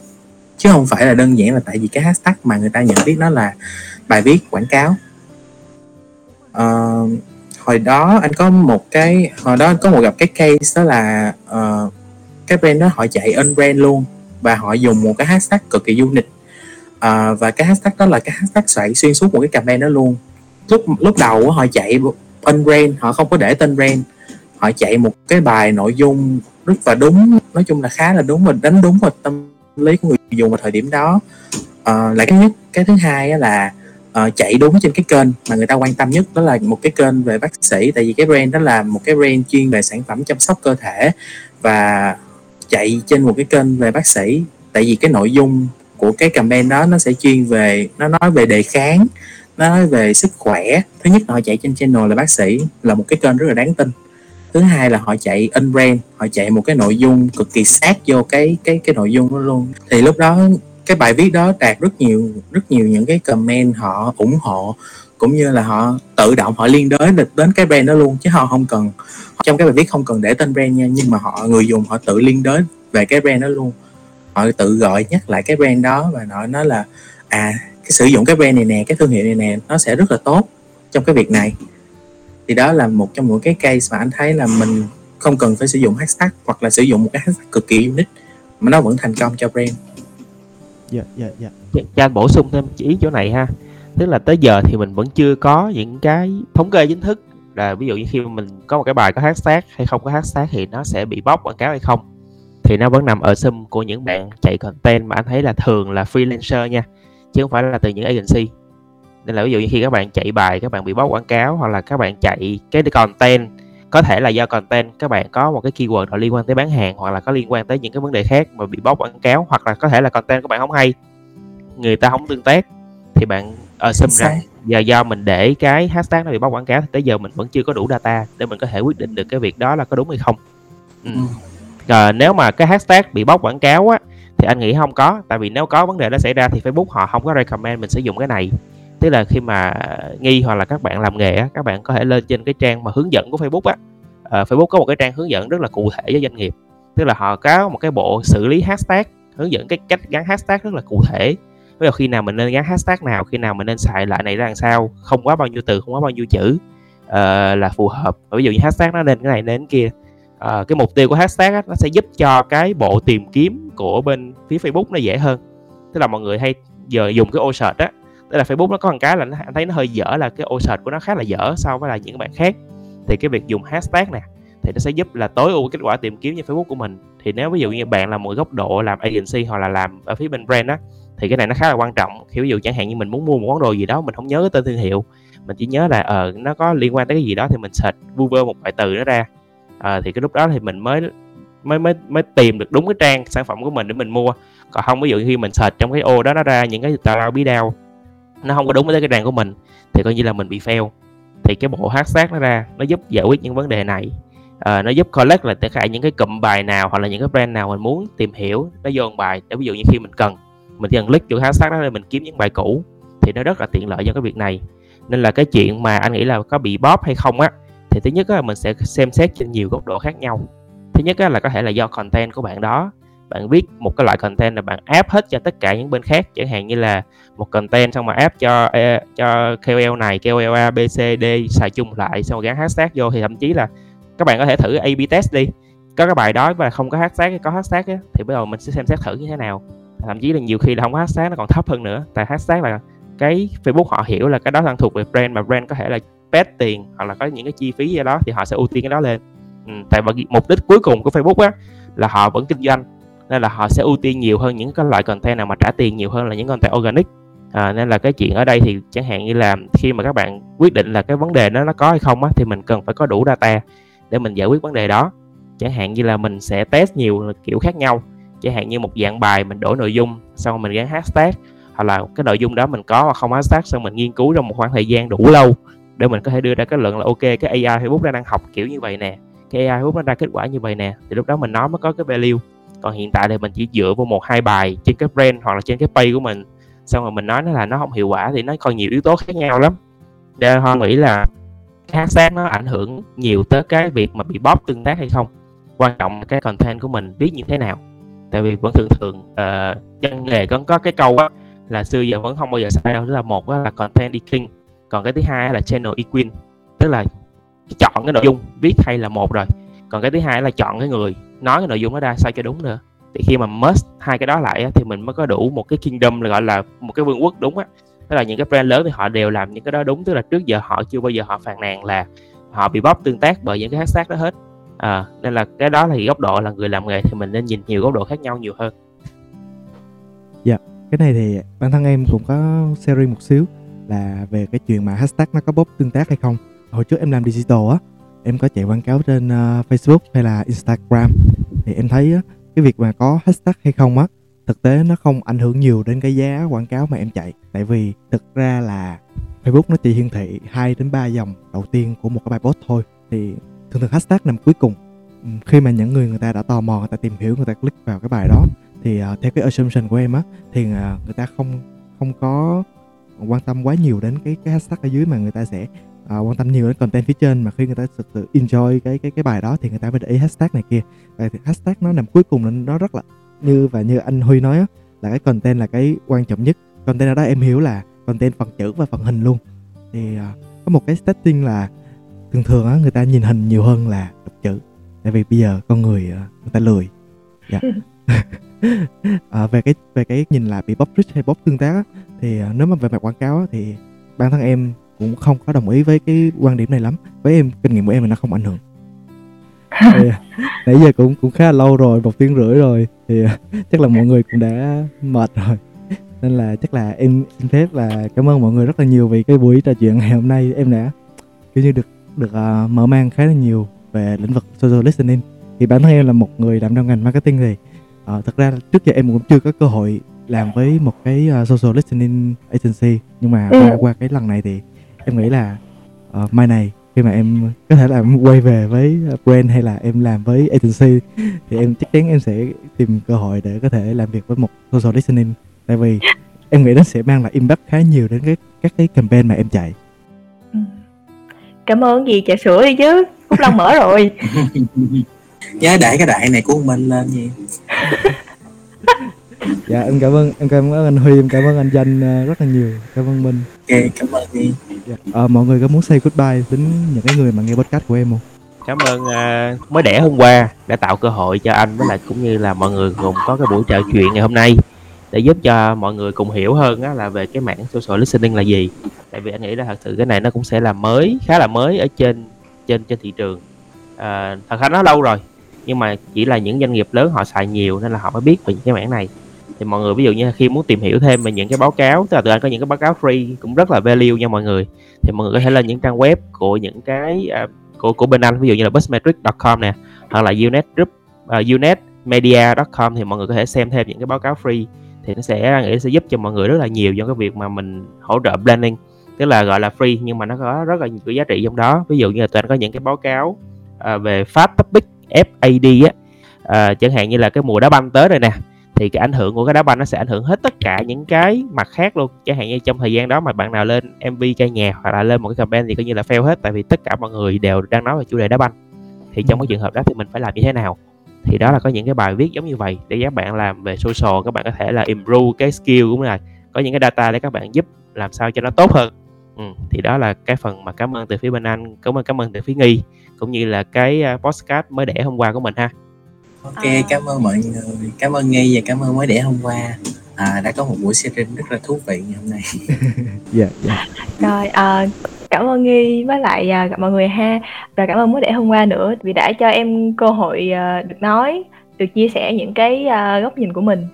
Chứ không phải là đơn giản là tại vì cái hashtag mà người ta nhận biết nó là bài viết quảng cáo. Uh, hồi đó anh có một cái hồi đó anh có một gặp cái case đó là uh, cái brand đó họ chạy unbrand luôn và họ dùng một cái hashtag cực kỳ unique. Uh, và cái hashtag đó là cái hashtag xoay xuyên suốt một cái campaign đó luôn. Lúc lúc đầu họ chạy unbrand họ không có để tên brand họ chạy một cái bài nội dung rất và đúng nói chung là khá là đúng và đánh đúng vào tâm lý của người dùng vào thời điểm đó. Ờ, uh, là cái nhất cái thứ hai là uh, chạy đúng trên cái kênh mà người ta quan tâm nhất đó là một cái kênh về bác sĩ tại vì cái brand đó là một cái brand chuyên về sản phẩm chăm sóc cơ thể và chạy trên một cái kênh về bác sĩ. Tại vì cái nội dung của cái campaign đó nó sẽ chuyên về nó nói về đề kháng nó nói về sức khỏe. Thứ nhất là họ chạy trên channel là bác sĩ là một cái kênh rất là đáng tin thứ hai là họ chạy in brand họ chạy một cái nội dung cực kỳ sát vô cái cái cái nội dung đó luôn. Thì lúc đó cái bài viết đó đạt rất nhiều rất nhiều những cái comment họ ủng hộ, cũng như là họ tự động họ liên đới được đến cái brand đó luôn, chứ họ không cần, trong cái bài viết không cần để tên brand nha, nhưng mà họ, người dùng họ tự liên đới về cái brand đó luôn. Họ tự gọi nhắc lại cái brand đó và họ nói là à cái sử dụng cái brand này nè, cái thương hiệu này nè, nó sẽ rất là tốt trong cái việc này thì đó là một trong những cái case mà anh thấy là mình không cần phải sử dụng hashtag hoặc là sử dụng một cái hashtag cực kỳ unique mà nó vẫn thành công cho brand. Dạ dạ dạ. Cho anh bổ sung thêm ý chỗ này ha. Tức là tới giờ thì mình vẫn chưa có những cái thống kê chính thức là ví dụ như khi mình có một cái bài có hashtag hay không có hashtag thì nó sẽ bị bóc quảng cáo hay không. Thì nó vẫn nằm ở sum của những bạn chạy content mà anh thấy là thường là freelancer nha chứ không phải là từ những agency nên là ví dụ như khi các bạn chạy bài các bạn bị bóc quảng cáo hoặc là các bạn chạy cái content có thể là do content các bạn có một cái keyword nào liên quan tới bán hàng hoặc là có liên quan tới những cái vấn đề khác mà bị bóc quảng cáo hoặc là có thể là content của bạn không hay người ta không tương tác thì bạn ở xâm rằng giờ do mình để cái hashtag nó bị bóc quảng cáo thì tới giờ mình vẫn chưa có đủ data để mình có thể quyết định được cái việc đó là có đúng hay không. Ừ. À, nếu mà cái hashtag bị bóc quảng cáo á thì anh nghĩ không có tại vì nếu có vấn đề đó xảy ra thì Facebook họ không có recommend mình sử dụng cái này tức là khi mà nghi hoặc là các bạn làm nghề á các bạn có thể lên trên cái trang mà hướng dẫn của Facebook á. Uh, Facebook có một cái trang hướng dẫn rất là cụ thể với doanh nghiệp. Tức là họ có một cái bộ xử lý hashtag hướng dẫn cái cách gắn hashtag rất là cụ thể. Ví dụ khi nào mình nên gắn hashtag nào khi nào mình nên xài lại này ra làm sao không quá bao nhiêu từ không quá bao nhiêu chữ uh, là phù hợp. Ví dụ như hashtag nó nên cái này nên cái kia uh, cái mục tiêu của hashtag á, nó sẽ giúp cho cái bộ tìm kiếm của bên phía Facebook nó dễ hơn. Tức là mọi người hay giờ dùng cái ô search á tức là Facebook nó có một cái là nó, anh thấy nó hơi dở là cái ô search của nó khá là dở so với là những bạn khác. Thì cái việc dùng hashtag nè thì nó sẽ giúp là tối ưu kết quả tìm kiếm trên Facebook của mình. Thì nếu ví dụ như bạn là một góc độ làm agency hoặc là làm ở phía bên brand á thì cái này nó khá là quan trọng. Khi ví dụ chẳng hạn như mình muốn mua một món đồ gì đó mình không nhớ cái tên thương hiệu mình chỉ nhớ là ờ uh, nó có liên quan tới cái gì đó thì mình search vu vơ một vài từ nó ra. À, thì cái lúc đó thì mình mới mới mới mới tìm được đúng cái trang sản phẩm của mình để mình mua. Còn không ví dụ khi mình search trong cái ô đó nó ra những cái tào lao bí đao nó không có đúng với cái đàn của mình thì coi như là mình bị fail. Thì cái bộ hát sát nó ra nó giúp giải quyết những vấn đề này. À, nó giúp collect là tất cả những cái cụm bài nào hoặc là những cái brand nào mình muốn tìm hiểu nó vô một bài. Để ví dụ như khi mình cần mình chỉ cần click vô sát đó để mình kiếm những bài cũ thì nó rất là tiện lợi cho cái việc này. Nên là cái chuyện mà anh nghĩ là có bị bóp hay không á thì thứ nhất là mình sẽ xem xét trên nhiều góc độ khác nhau. Thứ nhất là có thể là do content của bạn đó bạn viết một cái loại content là bạn áp hết cho tất cả những bên khác chẳng hạn như là một content xong mà áp cho cho KOL này KOL A B C D xài chung lại xong rồi gắn hashtag vô thì thậm chí là các bạn có thể thử A/B test đi. Có cái bài đó và không có hashtag có hashtag ấy, thì bây giờ mình sẽ xem xét thử như thế nào. Thậm chí là nhiều khi là không có hashtag nó còn thấp hơn nữa. Tại hashtag là cái Facebook họ hiểu là cái đó đang thuộc về brand mà brand có thể là pet tiền hoặc là có những cái chi phí gì đó thì họ sẽ ưu tiên cái đó lên. Ừ, tại vì mục đích cuối cùng của Facebook á là họ vẫn kinh doanh nên là họ sẽ ưu tiên nhiều hơn những cái loại content nào mà trả tiền nhiều hơn là những content organic. À, nên là cái chuyện ở đây thì chẳng hạn như là khi mà các bạn quyết định là cái vấn đề nó nó có hay không á thì mình cần phải có đủ data để mình giải quyết vấn đề đó. Chẳng hạn như là mình sẽ test nhiều kiểu khác nhau. Chẳng hạn như một dạng bài mình đổi nội dung xong mình gắn hashtag hoặc là cái nội dung đó mình có hoặc không hashtag xong mình nghiên cứu trong một khoảng thời gian đủ lâu để mình có thể đưa ra kết luận là ok cái AI Facebook nó đang học kiểu như vậy nè cái AI Facebook nó ra kết quả như vậy nè thì lúc đó mình nói mới có cái value còn hiện tại thì mình chỉ dựa vào một hai bài trên cái brand hoặc là trên cái page của mình. Xong rồi mình nói nó là nó không hiệu quả thì nó còn nhiều yếu tố khác nhau lắm. Nên họ nghĩ là cái hashtag nó ảnh hưởng nhiều tới cái việc mà bị bóp tương tác hay không. Quan trọng là cái content của mình viết như thế nào. Tại vì vẫn thường thường uh, dân nghề vẫn có cái câu á là xưa giờ vẫn không bao giờ sai đâu tức là một là content eking king còn cái thứ hai là channel equin tức là chọn cái nội dung viết hay là một rồi. Còn cái thứ hai là chọn cái người nói cái nội dung đó ra sao cho đúng nữa. Thì khi mà merge hai cái đó lại thì mình mới có đủ một cái kingdom là gọi là một cái vương quốc đúng á. Tức là những cái brand lớn thì họ đều làm những cái đó đúng tức là trước giờ họ chưa bao giờ họ phàn nàn là họ bị bóp tương tác bởi những cái hashtag đó hết. À, nên là cái đó là góc độ là người làm nghề thì mình nên nhìn nhiều góc độ khác nhau nhiều hơn. Dạ cái này thì bản thân em cũng có series một xíu là về cái chuyện mà hashtag nó có bóp tương tác hay không. Hồi trước em làm digital á em có chạy quảng cáo trên uh, Facebook hay là Instagram thì em thấy á, cái việc mà có hashtag hay không á thực tế nó không ảnh hưởng nhiều đến cái giá quảng cáo mà em chạy. Tại vì thực ra là Facebook nó chỉ hiển thị 2 đến 3 dòng đầu tiên của một cái bài post thôi. Thì thường thường hashtag nằm cuối cùng. Ừ, khi mà những người người ta đã tò mò người ta tìm hiểu người ta click vào cái bài đó thì uh, theo cái assumption của em á thì uh, người ta không không có quan tâm quá nhiều đến cái cái hashtag ở dưới mà người ta sẽ uh, quan tâm nhiều đến content phía trên mà khi người ta thực sự enjoy cái cái cái bài đó thì người ta mới để ý hashtag này kia. Và thì hashtag nó nằm cuối cùng nên nó rất là như và như anh Huy nói á, là cái content là cái quan trọng nhất. Content ở đó em hiểu là content phần chữ và phần hình luôn. Thì uh, có một cái setting là thường thường á người ta nhìn hình nhiều hơn là đọc chữ. Tại vì bây giờ con người uh, người ta lười. Dạ. À, về cái về cái nhìn là bị bóc rich hay bóc tương tác á, thì nếu mà về mặt quảng cáo á, thì bản thân em cũng không có đồng ý với cái quan điểm này lắm. Với em kinh nghiệm của em là nó không ảnh hưởng. Thì, nãy giờ cũng cũng khá là lâu rồi một tiếng rưỡi rồi. Thì chắc là mọi người cũng đã mệt rồi. Nên là chắc là em xin phép là cảm ơn mọi người rất là nhiều vì cái buổi trò chuyện ngày hôm nay. Em đã kiểu như được được uh, mở mang khá là nhiều về lĩnh vực social listening. Thì bản thân em là một người làm trong ngành marketing thì uh, thật ra trước giờ em cũng chưa có cơ hội làm với một cái uh, social listening agency. Nhưng mà ừ. qua, qua cái lần này thì em nghĩ là uh, mai này khi mà em có thể là em quay về với brand hay là em làm với agency thì em chắc chắn em sẽ tìm cơ hội để có thể làm việc với một social listening. Tại vì em nghĩ nó sẽ mang lại impact khá nhiều đến cái các cái campaign mà em chạy. Ừ. cảm ơn gì trà sữa đi chứ phúc long mở rồi. Nhớ để cái đại này của mình lên gì dạ em cảm ơn em cảm ơn anh huy em cảm ơn anh danh ờ, rất là nhiều. Cảm ơn minh. Ok cảm ơn đi dạ. à, mọi người có muốn say goodbye đến những cái người mà nghe podcast của em không? Cảm ơn uh, mới đẻ hôm qua đã tạo cơ hội cho anh với lại cũng như là mọi người cùng có cái buổi trò chuyện ngày hôm nay. Để giúp cho mọi người cùng hiểu hơn á, là về cái mảng social listening là gì. Tại vì anh nghĩ là thật sự cái này nó cũng sẽ là mới khá là mới ở trên trên trên thị trường. À, thật ra nó lâu rồi nhưng mà chỉ là những doanh nghiệp lớn họ xài nhiều nên là họ mới biết về những cái mảng này thì mọi người ví dụ như khi muốn tìm hiểu thêm về những cái báo cáo tức là tụi anh có những cái báo cáo free cũng rất là value nha mọi người. Thì mọi người có thể lên những trang web của những cái uh, của của bên anh ví dụ như là busmetric.com nè hoặc là unet group à, uh, unetmedia.com thì mọi người có thể xem thêm những cái báo cáo free. Thì nó sẽ nghĩ sẽ giúp cho mọi người rất là nhiều trong cái việc mà mình hỗ trợ planning tức là gọi là free nhưng mà nó có rất là nhiều cái giá trị trong đó. Ví dụ như là tụi anh có những cái báo cáo uh, về fast topic FAD á uh, chẳng hạn như là cái mùa đá banh tới rồi nè thì cái ảnh hưởng của cái đá banh nó sẽ ảnh hưởng hết tất cả những cái mặt khác luôn. Chẳng hạn như trong thời gian đó mà bạn nào lên MV ca nhạc hoặc là lên một cái campaign thì coi như là fail hết tại vì tất cả mọi người đều đang nói về chủ đề đá banh. Thì trong cái trường hợp đó thì mình phải làm như thế nào? Thì đó là có những cái bài viết giống như vậy để các bạn làm về social các bạn có thể là improve cái skill cũng là có những cái data để các bạn giúp làm sao cho nó tốt hơn. Ừ, thì đó là cái phần mà cảm ơn từ phía bên anh cảm ơn cảm ơn từ phía nghi cũng như là cái uh, postcard mới để hôm qua của mình ha ok à. cảm ơn mọi người. Cảm ơn nghi và cảm ơn mới để hôm qua. À, đã có một buổi sharing rất là thú vị ngày hôm nay. Dạ dạ. Rồi à, cảm ơn nghi với lại à, gặp mọi người ha. Và cảm ơn mới để hôm qua nữa vì đã cho em cơ hội à, được nói được chia sẻ những cái à, góc nhìn của mình.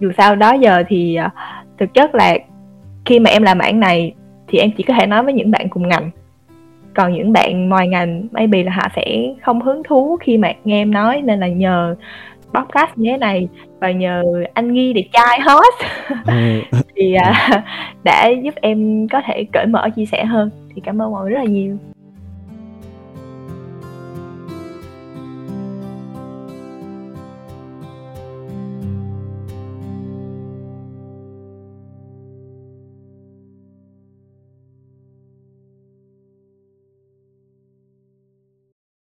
Dù sao đó giờ thì à, thực chất là khi mà em làm mảng này thì em chỉ có thể nói với những bạn cùng ngành còn những bạn ngoài ngành maybe là họ sẽ không hứng thú khi mà nghe em nói nên là nhờ podcast như thế này và nhờ anh Nghi để trai host. Ừ. thì uh, đã giúp em có thể cởi mở chia sẻ hơn. Thì cảm ơn mọi người rất là nhiều